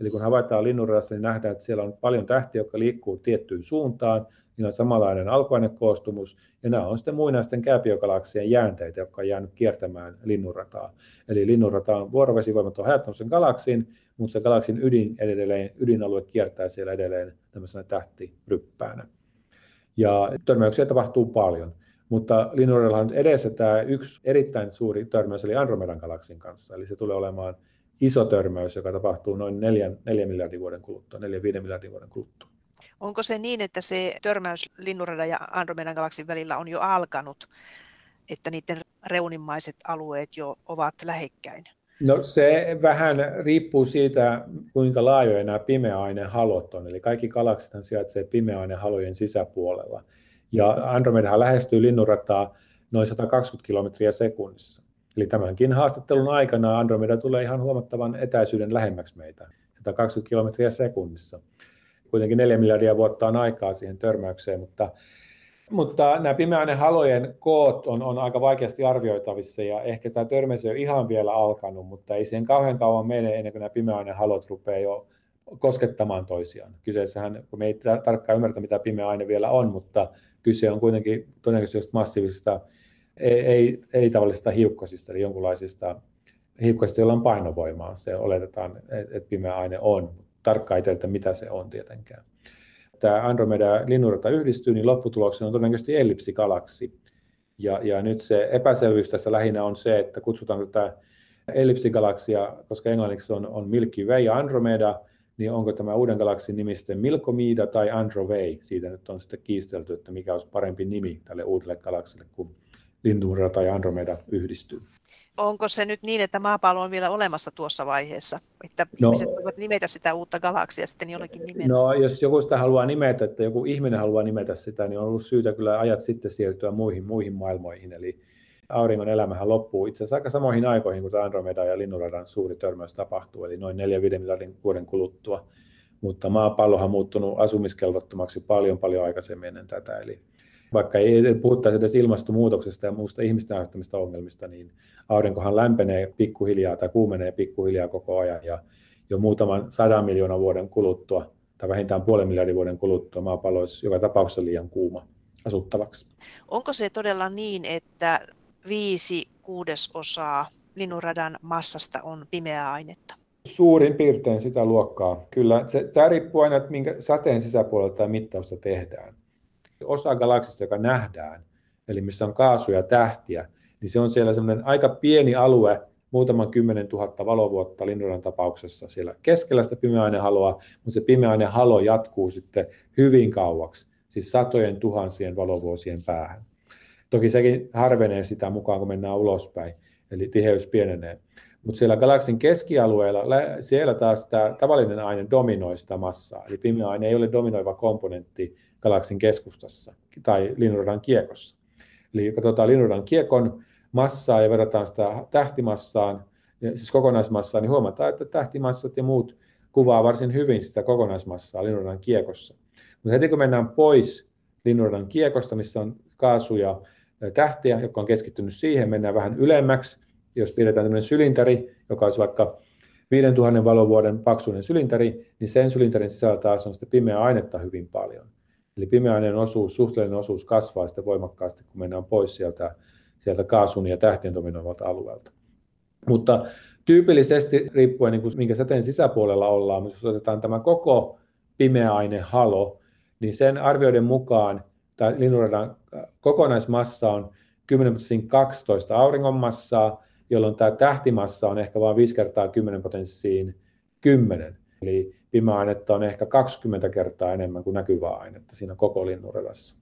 eli kun havaitaan linnunradassa, niin nähdään, että siellä on paljon tähtiä, jotka liikkuu tiettyyn suuntaan, niillä on samanlainen alkuainekoostumus, ja nämä on sitten muinaisten kääpiögalaksien jäänteitä, jotka on jäänyt kiertämään linnunrataa. Eli linnunrata on vuorovesivoimat on hajattanut sen galaksin, mutta se galaksin ydin edelleen, ydinalue kiertää siellä edelleen tämmöisenä tähtiryppäänä. Ja törmäyksiä tapahtuu paljon. Mutta linnunradalla on edessä tämä yksi erittäin suuri törmäys, eli Andromedan galaksin kanssa. Eli se tulee olemaan iso törmäys, joka tapahtuu noin 4, 4 miljardin vuoden kuluttua, 4-5 miljardin vuoden kuluttua. Onko se niin, että se törmäys Linnunradan ja Andromedan galaksin välillä on jo alkanut, että niiden reunimmaiset alueet jo ovat lähekkäin? No se vähän riippuu siitä, kuinka laajoja nämä pimeäainehalot on. Eli kaikki galaksithan sijaitsee pimeäainehalojen sisäpuolella. Ja Andromedahan lähestyy linnunrataa noin 120 kilometriä sekunnissa. Eli tämänkin haastattelun aikana Andromeda tulee ihan huomattavan etäisyyden lähemmäksi meitä, 120 kilometriä sekunnissa kuitenkin neljä miljardia vuotta on aikaa siihen törmäykseen, mutta, mutta nämä pimeäinen halojen koot on, on aika vaikeasti arvioitavissa ja ehkä tämä törmäys ei ole ihan vielä alkanut, mutta ei siihen kauhean kauan mene ennen kuin nämä pimeäinen halot rupeaa jo koskettamaan toisiaan. Kyseessähän, kun me ei tarkkaan ymmärrä, mitä pimeä aine vielä on, mutta kyse on kuitenkin todennäköisesti massiivisista, ei, ei, ei tavallisista hiukkasista, eli jonkunlaisista hiukkasista, joilla on painovoimaa. Se oletetaan, että pimeä aine on tarkkaan ei mitä se on tietenkään. Tämä Andromeda ja linnunrata yhdistyy, niin lopputuloksena on todennäköisesti ellipsigalaksi. Ja, ja nyt se epäselvyys tässä lähinnä on se, että kutsutaan tätä ellipsigalaksia, koska englanniksi on, on Milky Way ja Andromeda, niin onko tämä uuden galaksin nimi sitten Milkomida tai Androvei? Siitä nyt on sitten kiistelty, että mikä olisi parempi nimi tälle uudelle galaksille, kun Linnunrata ja Andromeda yhdistyy onko se nyt niin, että maapallo on vielä olemassa tuossa vaiheessa, että no, ihmiset voivat nimetä sitä uutta galaksia sitten jollakin nimellä? No jos joku sitä haluaa nimetä, että joku ihminen haluaa nimetä sitä, niin on ollut syytä kyllä ajat sitten siirtyä muihin, muihin maailmoihin, eli auringon elämähän loppuu itse asiassa aika samoihin aikoihin, kun Andromeda ja Linnunradan suuri törmäys tapahtuu, eli noin 4-5 miljardin vuoden kuluttua. Mutta maapallohan on muuttunut asumiskelvottomaksi paljon paljon aikaisemmin ennen tätä, eli vaikka ei puhuttaisi edes ilmastonmuutoksesta ja muusta ihmisten aiheuttamista ongelmista, niin aurinkohan lämpenee pikkuhiljaa tai kuumenee pikkuhiljaa koko ajan ja jo muutaman sadan miljoonan vuoden kuluttua tai vähintään puolen miljardin vuoden kuluttua maapallo olisi joka tapauksessa liian kuuma asuttavaksi. Onko se todella niin, että viisi kuudesosaa linnunradan massasta on pimeää ainetta? Suurin piirtein sitä luokkaa. Kyllä, se, tämä riippuu aina, että minkä sateen sisäpuolelta tämä mittausta tehdään osa galaksista, joka nähdään, eli missä on kaasuja ja tähtiä, niin se on siellä semmoinen aika pieni alue, muutaman kymmenen tuhatta valovuotta Linnunradan tapauksessa siellä keskellä sitä pimeäainehaloa, mutta se pimeäainehalo jatkuu sitten hyvin kauaksi, siis satojen tuhansien valovuosien päähän. Toki sekin harvenee sitä mukaan, kun mennään ulospäin, eli tiheys pienenee. Mutta siellä galaksin keskialueella, siellä taas tämä tavallinen aine dominoi sitä massaa. Eli pimeä aine ei ole dominoiva komponentti galaksin keskustassa tai linnunradan kiekossa. Eli katsotaan linnunradan kiekon massaa ja verrataan sitä tähtimassaan, siis kokonaismassaan, niin huomataan, että tähtimassat ja muut kuvaa varsin hyvin sitä kokonaismassaa linnunradan kiekossa. Mutta heti kun mennään pois linnunradan kiekosta, missä on kaasuja tähtiä, jotka on keskittynyt siihen, mennään vähän ylemmäksi. Jos pidetään tämmöinen sylinteri, joka olisi vaikka 5000 valovuoden paksuinen sylinteri, niin sen sylinterin sisällä taas on sitä pimeää ainetta hyvin paljon. Eli pimeäaineen osuus, suhteellinen osuus kasvaa sitten voimakkaasti, kun mennään pois sieltä, sieltä kaasun ja tähtien dominoivalta alueelta. Mutta tyypillisesti, riippuen niin kuin minkä säteen sisäpuolella ollaan, jos otetaan tämä koko pimeäainehalo, niin sen arvioiden mukaan tämä linnunradan kokonaismassa on 10 12 auringon massaa, jolloin tämä tähtimassa on ehkä vain 5 kertaa 10 potenssiin 10. Eli pimeäainetta on ehkä 20 kertaa enemmän kuin näkyvää ainetta siinä koko linnunradassa.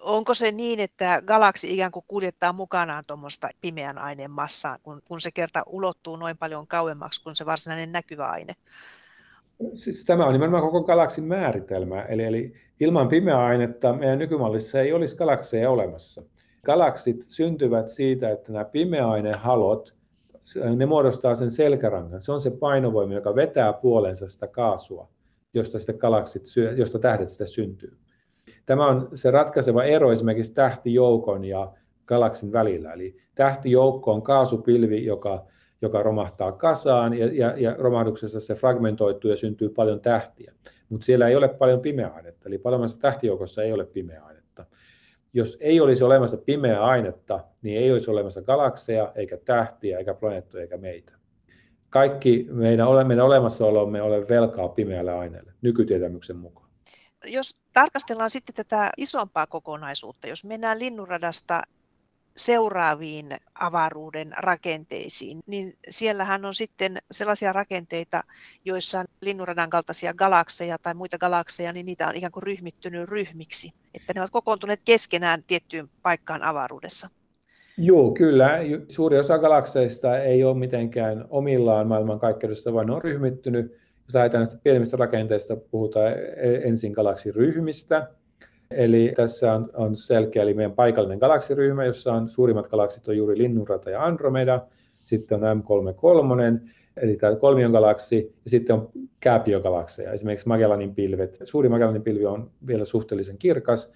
Onko se niin, että galaksi ikään kuin kuljettaa mukanaan tuommoista pimeän aineen massaa, kun, kun se kerta ulottuu noin paljon kauemmaksi kuin se varsinainen näkyvä aine? Siis tämä on nimenomaan koko galaksin määritelmä. Eli, eli ilman pimeää ainetta meidän nykymallissa ei olisi galakseja olemassa. Galaksit syntyvät siitä, että nämä pimeäainehalot, ne muodostaa sen selkärangan. Se on se painovoima, joka vetää puolensa sitä kaasua, josta, sitä galaksit, josta tähdet sitä syntyy. Tämä on se ratkaiseva ero esimerkiksi tähtijoukon ja galaksin välillä. Eli tähtijoukko on kaasupilvi, joka, joka romahtaa kasaan ja, ja, ja romahduksessa se fragmentoituu ja syntyy paljon tähtiä. Mutta siellä ei ole paljon pimeää ainetta, eli palemassa tähtijoukossa ei ole pimeää ainetta. Jos ei olisi olemassa pimeää ainetta, niin ei olisi olemassa galakseja, eikä tähtiä, eikä planeettoja, eikä meitä. Kaikki meidän, meidän olemassaolomme ole velkaa pimeälle aineelle, nykytietämyksen mukaan jos tarkastellaan sitten tätä isompaa kokonaisuutta, jos mennään linnunradasta seuraaviin avaruuden rakenteisiin, niin siellähän on sitten sellaisia rakenteita, joissa on linnunradan kaltaisia galakseja tai muita galakseja, niin niitä on ikään kuin ryhmittynyt ryhmiksi, että ne ovat kokoontuneet keskenään tiettyyn paikkaan avaruudessa. Joo, kyllä. Suuri osa galakseista ei ole mitenkään omillaan maailmankaikkeudessa, vaan ne on ryhmittynyt jos lähdetään näistä pienemmistä rakenteista, puhutaan e-, ensin galaksiryhmistä. Eli tässä on, on selkeä, eli meidän paikallinen galaksiryhmä, jossa on suurimmat galaksit on juuri Linnunrata ja Andromeda. Sitten on M33, eli tämä kolmion galaksi, ja sitten on kääpiogalakseja, esimerkiksi Magellanin pilvet. Suuri Magellanin pilvi on vielä suhteellisen kirkas,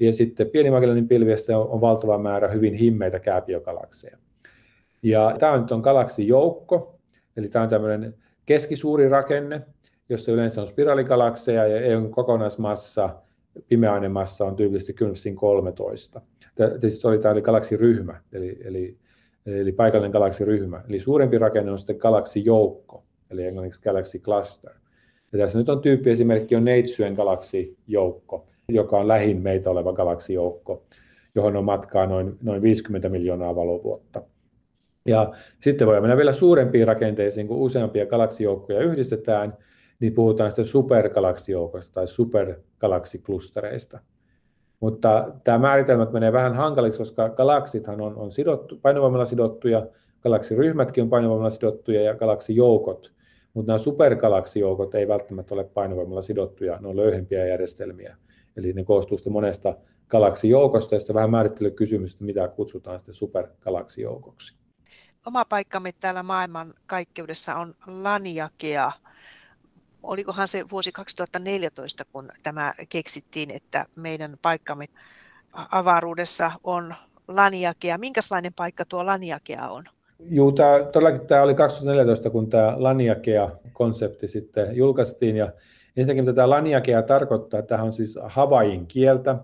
ja sitten pieni Magellanin pilvi, ja on, on valtava määrä hyvin himmeitä kääpiogalakseja. Ja tämä on nyt on galaksijoukko, eli tämä on tämmöinen keskisuuri rakenne, jossa yleensä on spiraaligalakseja ja EUn kokonaismassa, pimeäainemassa on tyypillisesti 10 13. Tämä siis oli tämä galaksiryhmä, eli, eli, eli paikallinen galaksiryhmä. Eli suurempi rakenne on sitten galaksijoukko, eli englanniksi galaxy cluster. Ja tässä nyt on tyyppiesimerkki on Neitsyen galaksijoukko, joka on lähin meitä oleva galaksijoukko, johon on matkaa noin, noin 50 miljoonaa valovuotta. Ja sitten voi mennä vielä suurempiin rakenteisiin, kun useampia galaksijoukkoja yhdistetään, niin puhutaan sitten supergalaksijoukosta tai supergalaksiklustereista. Mutta tämä määritelmät menee vähän hankaliksi, koska galaksithan on, on sidottu, painovoimalla sidottuja, galaksiryhmätkin on painovoimalla sidottuja ja galaksijoukot, mutta nämä supergalaksijoukot ei välttämättä ole painovoimalla sidottuja, ne on löyhempiä järjestelmiä. Eli ne koostuu sitten monesta galaksijoukosta, ja sitten vähän kysymys, mitä kutsutaan sitten supergalaksijoukoksi oma paikkamme täällä maailman kaikkeudessa on Laniakea. Olikohan se vuosi 2014, kun tämä keksittiin, että meidän paikkamme avaruudessa on Laniakea. Minkälainen paikka tuo Laniakea on? Joo, tämä, todellakin tämä oli 2014, kun tämä Laniakea-konsepti sitten julkaistiin. Ja ensinnäkin mitä tämä Laniakea tarkoittaa, että tämä on siis Havain kieltä,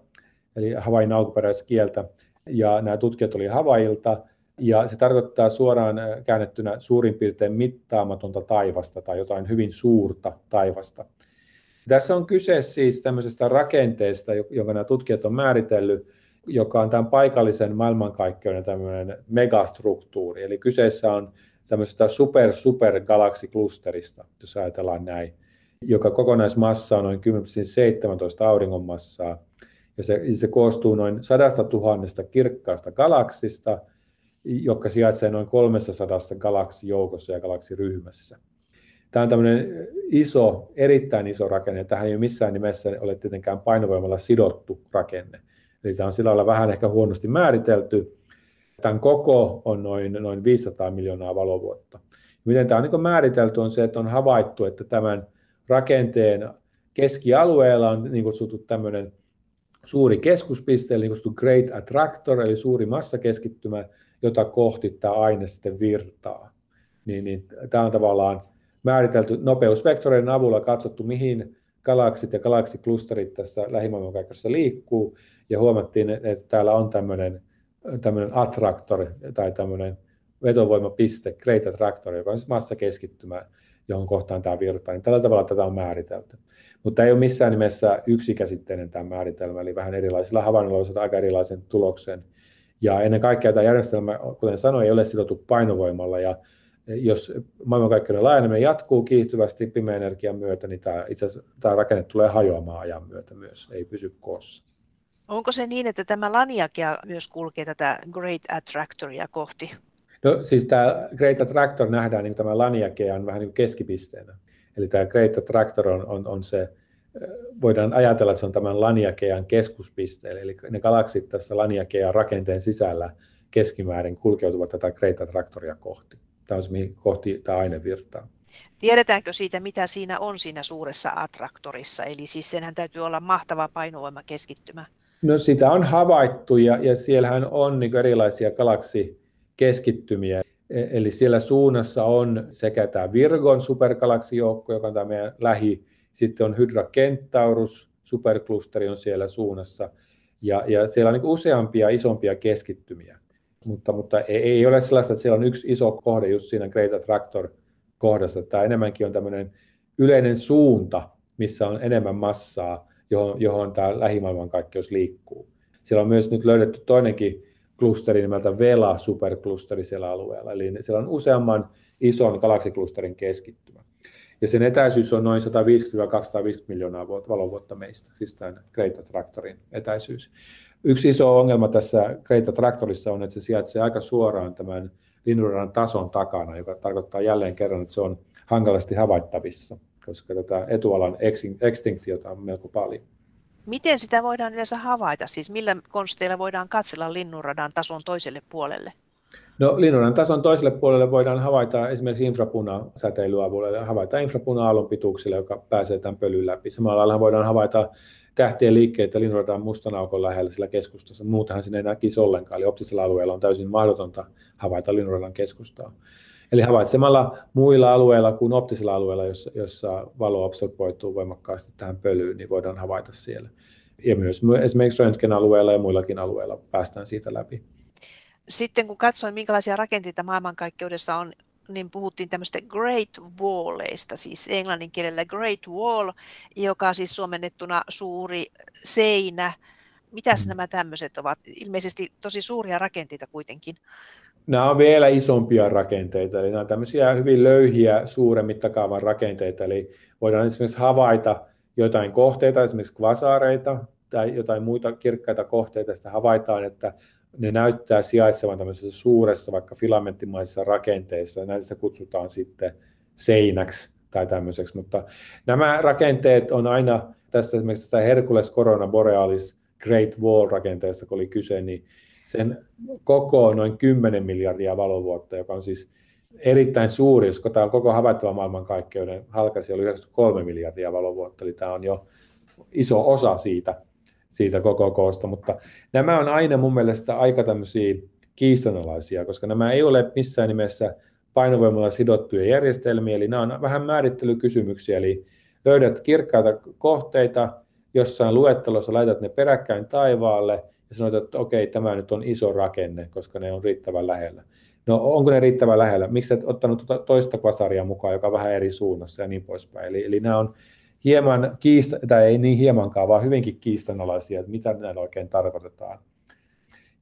eli Havain alkuperäiskieltä. Ja nämä tutkijat oli Havailta, ja se tarkoittaa suoraan äh, käännettynä suurin piirtein mittaamatonta taivasta tai jotain hyvin suurta taivasta. Tässä on kyse siis tämmöisestä rakenteesta, jonka nämä tutkijat on määritellyt, joka on tämän paikallisen maailmankaikkeuden tämmöinen megastruktuuri. Eli kyseessä on tämmöisestä super super galaksiklusterista, jos ajatellaan näin, joka kokonaismassa on noin 10,17 auringon massaa. Ja se, se koostuu noin sadasta tuhannesta kirkkaasta galaksista – jotka sijaitsee noin 300 galaksijoukossa ja galaksiryhmässä. Tämä on tämmöinen iso, erittäin iso rakenne. Tähän ei missään nimessä ole tietenkään painovoimalla sidottu rakenne. Eli tämä on sillä lailla vähän ehkä huonosti määritelty. Tämän koko on noin, noin 500 miljoonaa valovuotta. Miten tämä on niin määritelty on se, että on havaittu, että tämän rakenteen keskialueella on niin kutsuttu tämmöinen suuri keskuspiste, eli niin kutsuttu Great Attractor, eli suuri massakeskittymä, jota kohti tämä aine sitten virtaa. Niin, niin, tämä on tavallaan määritelty nopeusvektoreiden avulla katsottu, mihin galaksit ja galaksiklusterit tässä lähimaailmankaikkeudessa liikkuu, ja huomattiin, että täällä on tämmöinen, tämmöinen attraktori tai tämmöinen vetovoimapiste, Great Attractor, joka on siis massakeskittymä, johon kohtaan tämä virtaa. Niin tällä tavalla tätä on määritelty. Mutta ei ole missään nimessä yksikäsitteinen tämä määritelmä, eli vähän erilaisilla havainnoilla on aika erilaisen tuloksen. Ja ennen kaikkea tämä järjestelmä, kuten sanoin, ei ole sidottu painovoimalla, ja jos maailmankaikkeuden laajeneminen jatkuu kiihtyvästi pimeän energian myötä, niin tämä, itse asiassa tämä rakenne tulee hajoamaan ajan myötä myös, ei pysy koossa. Onko se niin, että tämä laniakea myös kulkee tätä Great Attractoria kohti? No siis tämä Great Attractor nähdään niin tämä laniakean vähän niin kuin keskipisteenä. Eli tämä Great Attractor on, on, on se, voidaan ajatella, että se on tämän laniakean keskuspiste, eli ne galaksit tässä laniakean rakenteen sisällä keskimäärin kulkeutuvat tätä Great Attractoria kohti. Tämä on se, mihin kohti tämä aine virtaa. Tiedetäänkö siitä, mitä siinä on siinä suuressa attraktorissa? Eli siis senhän täytyy olla mahtava painovoima keskittymä. No sitä on havaittu ja, ja siellähän on niin erilaisia galaksikeskittymiä. E, eli siellä suunnassa on sekä tämä Virgon supergalaksijoukko, joka on tämä meidän lähi, sitten on Hydra Centaurus, superklusteri on siellä suunnassa, ja, ja siellä on niin useampia isompia keskittymiä. Mutta, mutta ei, ei ole sellaista, että siellä on yksi iso kohde just siinä Great Attractor kohdassa. Tämä enemmänkin on tämmöinen yleinen suunta, missä on enemmän massaa, johon, johon tämä lähimaailmankaikkeus liikkuu. Siellä on myös nyt löydetty toinenkin klusteri nimeltä Vela superklusteri siellä alueella, eli siellä on useamman ison galaksiklusterin keskittymä. Ja sen etäisyys on noin 150-250 miljoonaa valovuotta meistä, siis tämän Great Attractorin etäisyys. Yksi iso ongelma tässä Great Attractorissa on, että se sijaitsee aika suoraan tämän linnunradan tason takana, joka tarkoittaa jälleen kerran, että se on hankalasti havaittavissa, koska tätä etualan extinktiota on melko paljon. Miten sitä voidaan yleensä havaita? Siis millä konsteilla voidaan katsella linnunradan tason toiselle puolelle? No, linnunradan tason toiselle puolelle voidaan havaita esimerkiksi infrapuna-säteilyavulla, havaita infrapuna-aallon pituuksilla, joka pääsee tämän pölyn läpi. Samalla lailla voidaan havaita tähtien liikkeitä linnunradan mustan aukon lähellä sillä keskustassa. Muutenhan sinne ei näkisi ollenkaan, eli optisella alueella on täysin mahdotonta havaita linnunradan keskustaa. Eli havaitsemalla muilla alueilla kuin optisella alueella, jossa, jossa valo absorboituu voimakkaasti tähän pölyyn, niin voidaan havaita siellä. Ja myös esimerkiksi röntgenalueella ja muillakin alueilla päästään siitä läpi. Sitten kun katsoin, minkälaisia rakenteita maailmankaikkeudessa on, niin puhuttiin tämmöistä Great Walleista, siis englannin kielellä Great Wall, joka siis suomennettuna suuri seinä. Mitäs mm. nämä tämmöiset ovat? Ilmeisesti tosi suuria rakenteita kuitenkin. Nämä on vielä isompia rakenteita, eli nämä on tämmöisiä hyvin löyhiä suuren mittakaavan rakenteita, eli voidaan esimerkiksi havaita jotain kohteita, esimerkiksi kvasaareita tai jotain muita kirkkaita kohteita, sitä havaitaan, että ne näyttää sijaitsevan tämmöisessä suuressa vaikka filamenttimaisessa rakenteessa, näistä kutsutaan sitten seinäksi tai tämmöiseksi, mutta nämä rakenteet on aina, tässä esimerkiksi tästä Hercules Corona Borealis Great Wall-rakenteesta, kun oli kyse, niin sen koko on noin 10 miljardia valovuotta, joka on siis erittäin suuri, jos tämä on koko havaittava maailmankaikkeuden halkaisi oli 93 miljardia valovuotta, eli tämä on jo iso osa siitä, siitä koko koosta, mutta nämä on aina mun mielestä aika tämmöisiä kiistanalaisia, koska nämä ei ole missään nimessä painovoimalla sidottuja järjestelmiä, eli nämä on vähän määrittelykysymyksiä, eli löydät kirkkaita kohteita jossain luettelossa, laitat ne peräkkäin taivaalle ja sanoit, että okei, tämä nyt on iso rakenne, koska ne on riittävän lähellä. No onko ne riittävän lähellä? Miksi et ottanut tuota toista kvasaria mukaan, joka on vähän eri suunnassa ja niin poispäin. Eli, eli nämä on hieman kiista, tai ei niin hiemankaan, vaan hyvinkin kiistanalaisia, että mitä näillä oikein tarkoitetaan.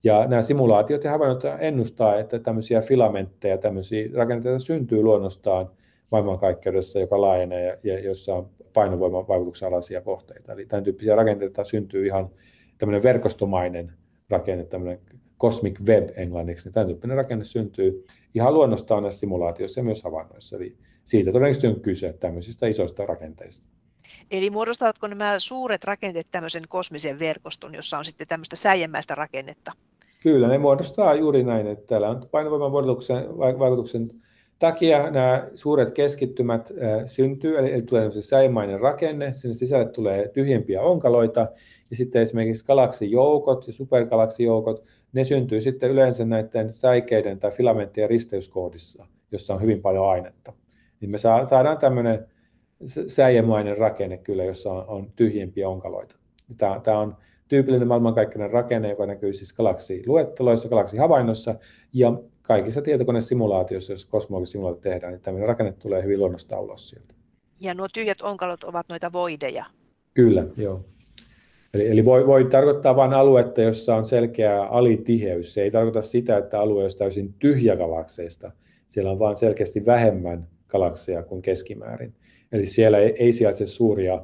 Ja nämä simulaatiot ja havainnot ennustaa, että tämmöisiä filamentteja, tämmöisiä rakenteita syntyy luonnostaan maailmankaikkeudessa, joka laajenee ja, ja jossa on painovoiman vaikutuksen alaisia kohteita. Eli tämän tyyppisiä rakenteita syntyy ihan tämmöinen verkostomainen rakenne, tämmöinen cosmic web englanniksi, niin tämän tyyppinen rakenne syntyy ihan luonnostaan näissä simulaatioissa ja myös havainnoissa. Eli siitä todennäköisesti on kyse tämmöisistä isoista rakenteista. Eli muodostavatko nämä suuret rakenteet tämmöisen kosmisen verkoston, jossa on sitten tämmöistä säijämäistä rakennetta? Kyllä, ne muodostaa juuri näin, että täällä on painovoiman vaikutuksen, vaikutuksen takia nämä suuret keskittymät syntyy, eli, eli tulee säimainen rakenne, sinne sisälle tulee tyhjempiä onkaloita, ja sitten esimerkiksi galaksijoukot ja supergalaksijoukot, ne syntyy sitten yleensä näiden säikeiden tai filamenttien risteyskohdissa, jossa on hyvin paljon ainetta. Niin me saadaan tämmöinen säijämainen rakenne kyllä, jossa on, on tyhjempiä onkaloita. Tämä, tämä on tyypillinen maailmankaikkeinen rakenne, joka näkyy siis galaksiluetteloissa, galaksihavainnossa ja kaikissa tietokonesimulaatioissa, jos kosmologisimulaatio tehdään, niin tämmöinen rakenne tulee hyvin luonnosta ulos sieltä. Ja nuo tyhjät onkalot ovat noita voideja? Kyllä, joo. Eli, eli voi, voi tarkoittaa vain aluetta, jossa on selkeä alitiheys. Se ei tarkoita sitä, että alue olisi täysin tyhjä galakseista. Siellä on vain selkeästi vähemmän galakseja kuin keskimäärin. Eli siellä ei, ei sijaitse suuria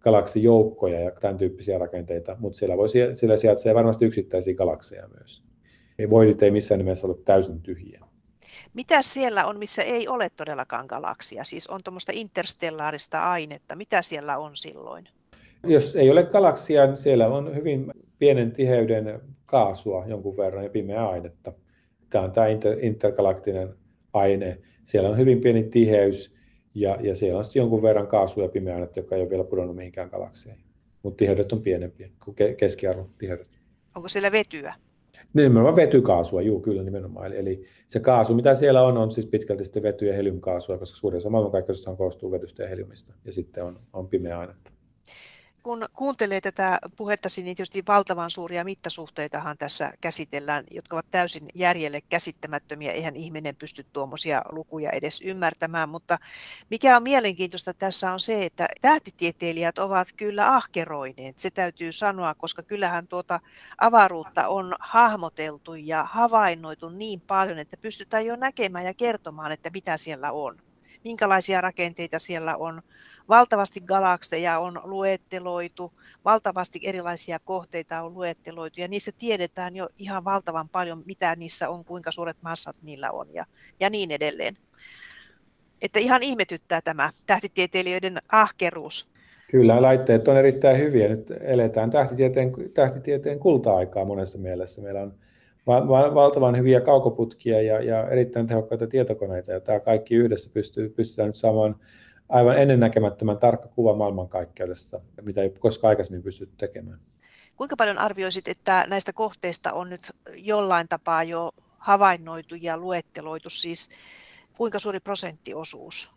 galaksijoukkoja ja tämän tyyppisiä rakenteita, mutta siellä, voi, siellä sijaitsee varmasti yksittäisiä galakseja myös. Ei voidit ei missään nimessä ole täysin tyhjiä. Mitä siellä on, missä ei ole todellakaan galaksia? Siis on tuommoista interstellaarista ainetta. Mitä siellä on silloin? Jos ei ole galaksia, niin siellä on hyvin pienen tiheyden kaasua jonkun verran ja pimeää ainetta. Tämä on tämä inter, intergalaktinen aine. Siellä on hyvin pieni tiheys ja, ja siellä on sitten jonkun verran kaasua ja pimeää ainetta, joka ei ole vielä pudonnut mihinkään galakseihin. Mutta tiheydet on pienempiä kuin keskiarvon tiheydet. Onko siellä vetyä? Nimenomaan vetykaasua, juu, kyllä nimenomaan. Eli, eli se kaasu, mitä siellä on, on siis pitkälti sitten vety- ja heliumkaasua, koska suurin osa maailmankaikkeudessa koostuu vetystä ja heliumista, ja sitten on, on pimeä ainetta kun kuuntelee tätä puhettasi, niin tietysti valtavan suuria mittasuhteitahan tässä käsitellään, jotka ovat täysin järjelle käsittämättömiä. Eihän ihminen pysty tuommoisia lukuja edes ymmärtämään, mutta mikä on mielenkiintoista tässä on se, että tähtitieteilijät ovat kyllä ahkeroineet, se täytyy sanoa, koska kyllähän tuota avaruutta on hahmoteltu ja havainnoitu niin paljon, että pystytään jo näkemään ja kertomaan, että mitä siellä on minkälaisia rakenteita siellä on. Valtavasti galakseja on luetteloitu, valtavasti erilaisia kohteita on luetteloitu ja niistä tiedetään jo ihan valtavan paljon, mitä niissä on, kuinka suuret massat niillä on ja, ja niin edelleen. Että ihan ihmetyttää tämä tähtitieteilijöiden ahkeruus. Kyllä, laitteet on erittäin hyviä. Nyt eletään tähtitieteen, tähtitieteen kulta-aikaa monessa mielessä. Meillä on valtavan hyviä kaukoputkia ja, ja erittäin tehokkaita tietokoneita, ja tämä kaikki yhdessä pystyy, pystytään nyt saamaan aivan ennennäkemättömän tarkka kuva maailmankaikkeudesta, mitä ei koskaan aikaisemmin pystytty tekemään. Kuinka paljon arvioisit, että näistä kohteista on nyt jollain tapaa jo havainnoitu ja luetteloitu, siis kuinka suuri prosenttiosuus?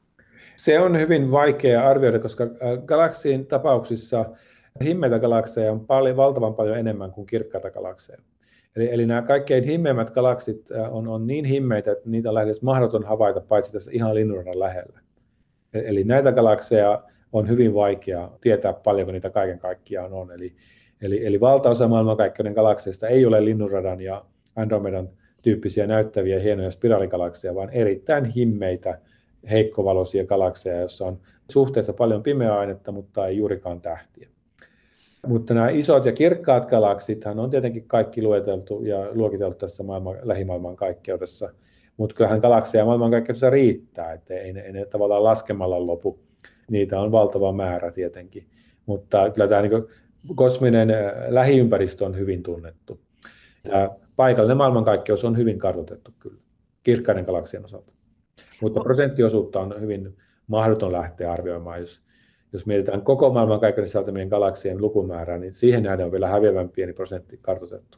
Se on hyvin vaikea arvioida, koska äh, galaksien tapauksissa himmeitä galakseja on paljon, valtavan paljon enemmän kuin kirkkaita galakseja. Eli, eli nämä kaikkein himmeimmät galaksit äh, on, on niin himmeitä, että niitä on lähes mahdoton havaita paitsi tässä ihan linnunradan lähellä. E, eli näitä galakseja on hyvin vaikea tietää paljonko niitä kaiken kaikkiaan on. Eli, eli, eli valtaosa maailmankaikkeuden galakseista ei ole linnunradan ja Andromedan tyyppisiä näyttäviä hienoja spiraaligalakseja, vaan erittäin himmeitä, heikkovaloisia galakseja, joissa on suhteessa paljon pimeää ainetta, mutta ei juurikaan tähtiä. Mutta nämä isot ja kirkkaat galaksithan on tietenkin kaikki lueteltu ja luokiteltu tässä maailman, lähimaailman kaikkeudessa. Mutta kyllähän galakseja maailmankaikkeudessa riittää, että ei ei ne tavallaan laskemalla lopu. Niitä on valtava määrä tietenkin. Mutta kyllä tämä niin kosminen äh, lähiympäristö on hyvin tunnettu. Tämä paikallinen maailmankaikkeus on hyvin kartoitettu kyllä, kirkkaiden galaksien osalta. Mutta prosenttiosuutta on hyvin mahdoton lähteä arvioimaan, jos jos mietitään koko maailman kaiken sisältämien galaksien lukumäärää, niin siihen nähden on vielä häviävän pieni prosentti kartoitettu.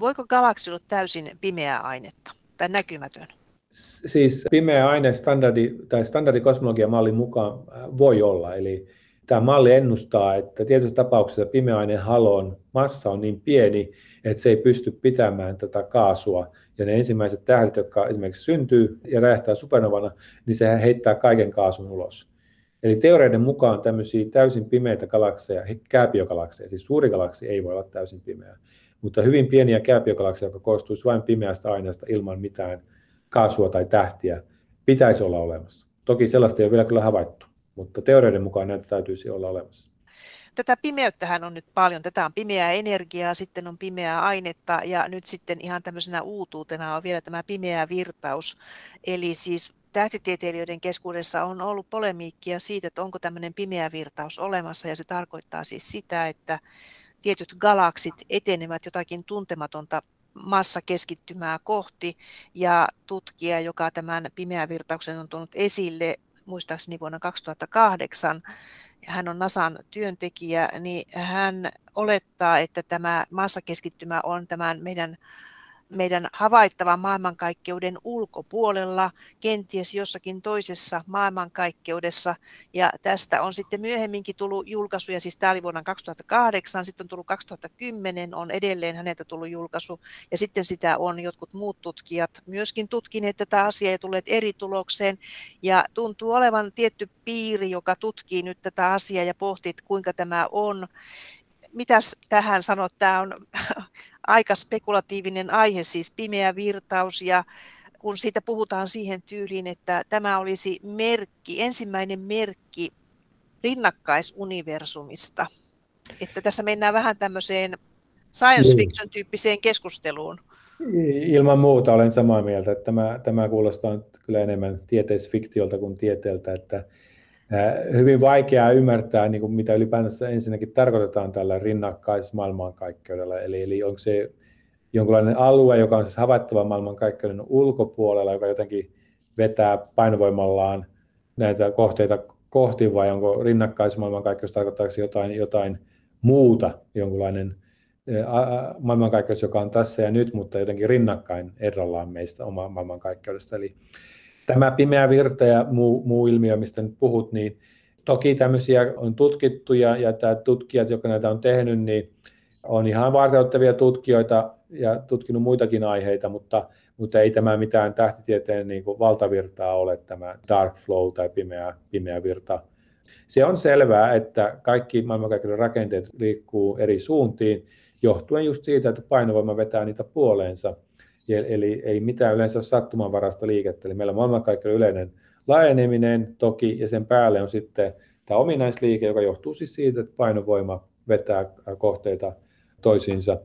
Voiko galaksi olla täysin pimeää ainetta tai näkymätön? Siis pimeä aine standardi, tai standardikosmologian mallin mukaan äh, voi olla. Eli tämä malli ennustaa, että tietyissä tapauksissa pimeä aineen halon massa on niin pieni, että se ei pysty pitämään tätä kaasua. Ja ne ensimmäiset tähdet, jotka esimerkiksi syntyy ja räjähtää supernovana, niin se heittää kaiken kaasun ulos. Eli teoreiden mukaan tämmöisiä täysin pimeitä galakseja, kääpiogalakseja, siis suuri galaksi ei voi olla täysin pimeä, mutta hyvin pieniä kääpiogalakseja, jotka koostuisi vain pimeästä aineesta ilman mitään kaasua tai tähtiä, pitäisi olla olemassa. Toki sellaista ei ole vielä kyllä havaittu, mutta teoreiden mukaan näitä täytyisi olla olemassa. Tätä pimeyttähän on nyt paljon. Tätä on pimeää energiaa, sitten on pimeää ainetta ja nyt sitten ihan tämmöisenä uutuutena on vielä tämä pimeä virtaus. Eli siis tähtitieteilijöiden keskuudessa on ollut polemiikkia siitä, että onko tämmöinen pimeä virtaus olemassa, ja se tarkoittaa siis sitä, että tietyt galaksit etenevät jotakin tuntematonta massakeskittymää kohti. Ja tutkija, joka tämän pimeän virtauksen on tuonut esille muistaakseni vuonna 2008, hän on NASAn työntekijä, niin hän olettaa, että tämä massakeskittymä on tämän meidän meidän havaittavan maailmankaikkeuden ulkopuolella, kenties jossakin toisessa maailmankaikkeudessa. Ja tästä on sitten myöhemminkin tullut julkaisuja, siis tämä oli vuonna 2008, sitten on tullut 2010, on edelleen häneltä tullut julkaisu, ja sitten sitä on jotkut muut tutkijat myöskin tutkineet tätä asiaa ja tulleet eri tulokseen, ja tuntuu olevan tietty piiri, joka tutkii nyt tätä asiaa ja pohtii, kuinka tämä on mitäs tähän sanot? Tämä on aika spekulatiivinen aihe, siis pimeä virtaus ja kun siitä puhutaan siihen tyyliin, että tämä olisi merkki, ensimmäinen merkki rinnakkaisuniversumista. Että tässä mennään vähän tämmöiseen science niin. fiction tyyppiseen keskusteluun. Ilman muuta olen samaa mieltä, että tämä, tämä kuulostaa kyllä enemmän tieteisfiktiolta kuin tieteeltä, että hyvin vaikeaa ymmärtää, niin kuin mitä ylipäänsä ensinnäkin tarkoitetaan tällä rinnakkaismaailmankaikkeudella. Eli, eli onko se jonkinlainen alue, joka on siis havaittava maailmankaikkeuden ulkopuolella, joka jotenkin vetää painovoimallaan näitä kohteita kohti, vai onko rinnakkaismaailmankaikkeus, tarkoittaako jotain, jotain muuta, jonkinlainen maailmankaikkeus, joka on tässä ja nyt, mutta jotenkin rinnakkain erollaan meistä oma maailmankaikkeudesta. Eli Tämä pimeä virta ja muu, muu ilmiö, mistä nyt puhut, niin toki tämmöisiä on tutkittu ja, ja tämä tutkijat, jotka näitä on tehnyt, niin on ihan varteuttavia tutkijoita ja tutkinut muitakin aiheita, mutta, mutta ei tämä mitään tähtitieteen niin kuin valtavirtaa ole, tämä dark flow tai pimeä, pimeä virta. Se on selvää, että kaikki maailmankaikkeuden rakenteet liikkuu eri suuntiin, johtuen just siitä, että painovoima vetää niitä puoleensa. Eli ei mitään yleensä ole sattumanvarasta liikettä. Eli meillä on maailmankaikkeuden yleinen laajeneminen toki, ja sen päälle on sitten tämä ominaisliike, joka johtuu siis siitä, että painovoima vetää kohteita toisiinsa.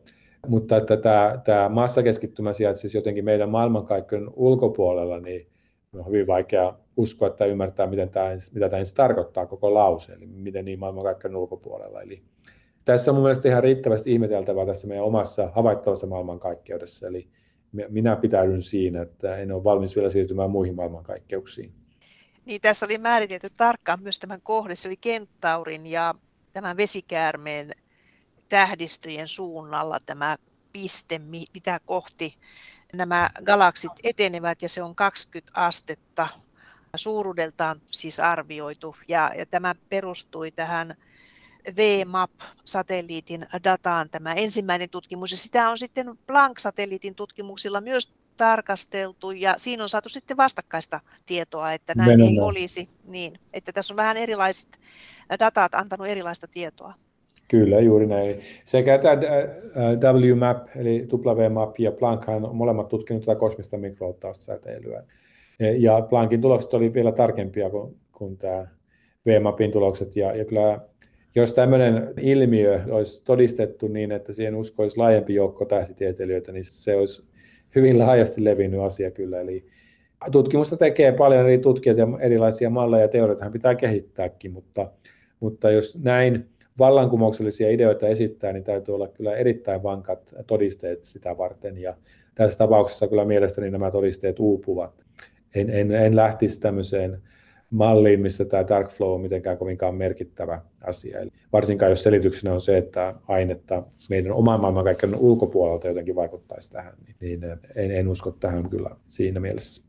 Mutta että tämä, tämä massakeskittymä sijaitsisi jotenkin meidän maailmankaikkeuden ulkopuolella, niin on hyvin vaikea uskoa että ymmärtää, miten tämä, mitä tämä tarkoittaa koko lause, eli miten niin maailmankaikkeuden ulkopuolella. Eli tässä on mun mielestä ihan riittävästi ihmeteltävää tässä meidän omassa havaittavassa maailmankaikkeudessa, eli minä pitäydyn siinä, että en ole valmis vielä siirtymään muihin maailmankaikkeuksiin. Niin, tässä oli määritelty tarkkaan myös tämän kohde, se oli kenttaurin ja tämän vesikäärmeen tähdistöjen suunnalla tämä piste, mitä kohti nämä galaksit etenevät, ja se on 20 astetta suuruudeltaan siis arvioitu, ja, ja tämä perustui tähän VMAP-satelliitin dataan tämä ensimmäinen tutkimus, ja sitä on sitten Planck-satelliitin tutkimuksilla myös tarkasteltu, ja siinä on saatu sitten vastakkaista tietoa, että näin Venäjä. ei olisi. Niin, että tässä on vähän erilaiset datat antanut erilaista tietoa. Kyllä, juuri näin. Sekä tämä WMAP, eli WMAP ja Planck on molemmat tutkinut tätä kosmista mikrotaustasääteilyä. Ja Planckin tulokset oli vielä tarkempia kuin, kuin tämä VMAPin tulokset, ja, ja kyllä jos tämmöinen ilmiö olisi todistettu niin, että siihen uskoisi laajempi joukko tähtitieteilijöitä, niin se olisi hyvin laajasti levinnyt asia kyllä. Eli tutkimusta tekee paljon eri tutkijat ja erilaisia malleja ja teorioita pitää kehittääkin, mutta, mutta jos näin vallankumouksellisia ideoita esittää, niin täytyy olla kyllä erittäin vankat todisteet sitä varten. Ja tässä tapauksessa kyllä mielestäni nämä todisteet uupuvat. En, en, en lähtisi tämmöiseen malliin, missä tämä dark flow on mitenkään kovinkaan merkittävä asia. Eli varsinkaan jos selityksenä on se, että ainetta meidän oman maailmankaikkeuden ulkopuolelta jotenkin vaikuttaisi tähän, niin en, en usko tähän kyllä siinä mielessä.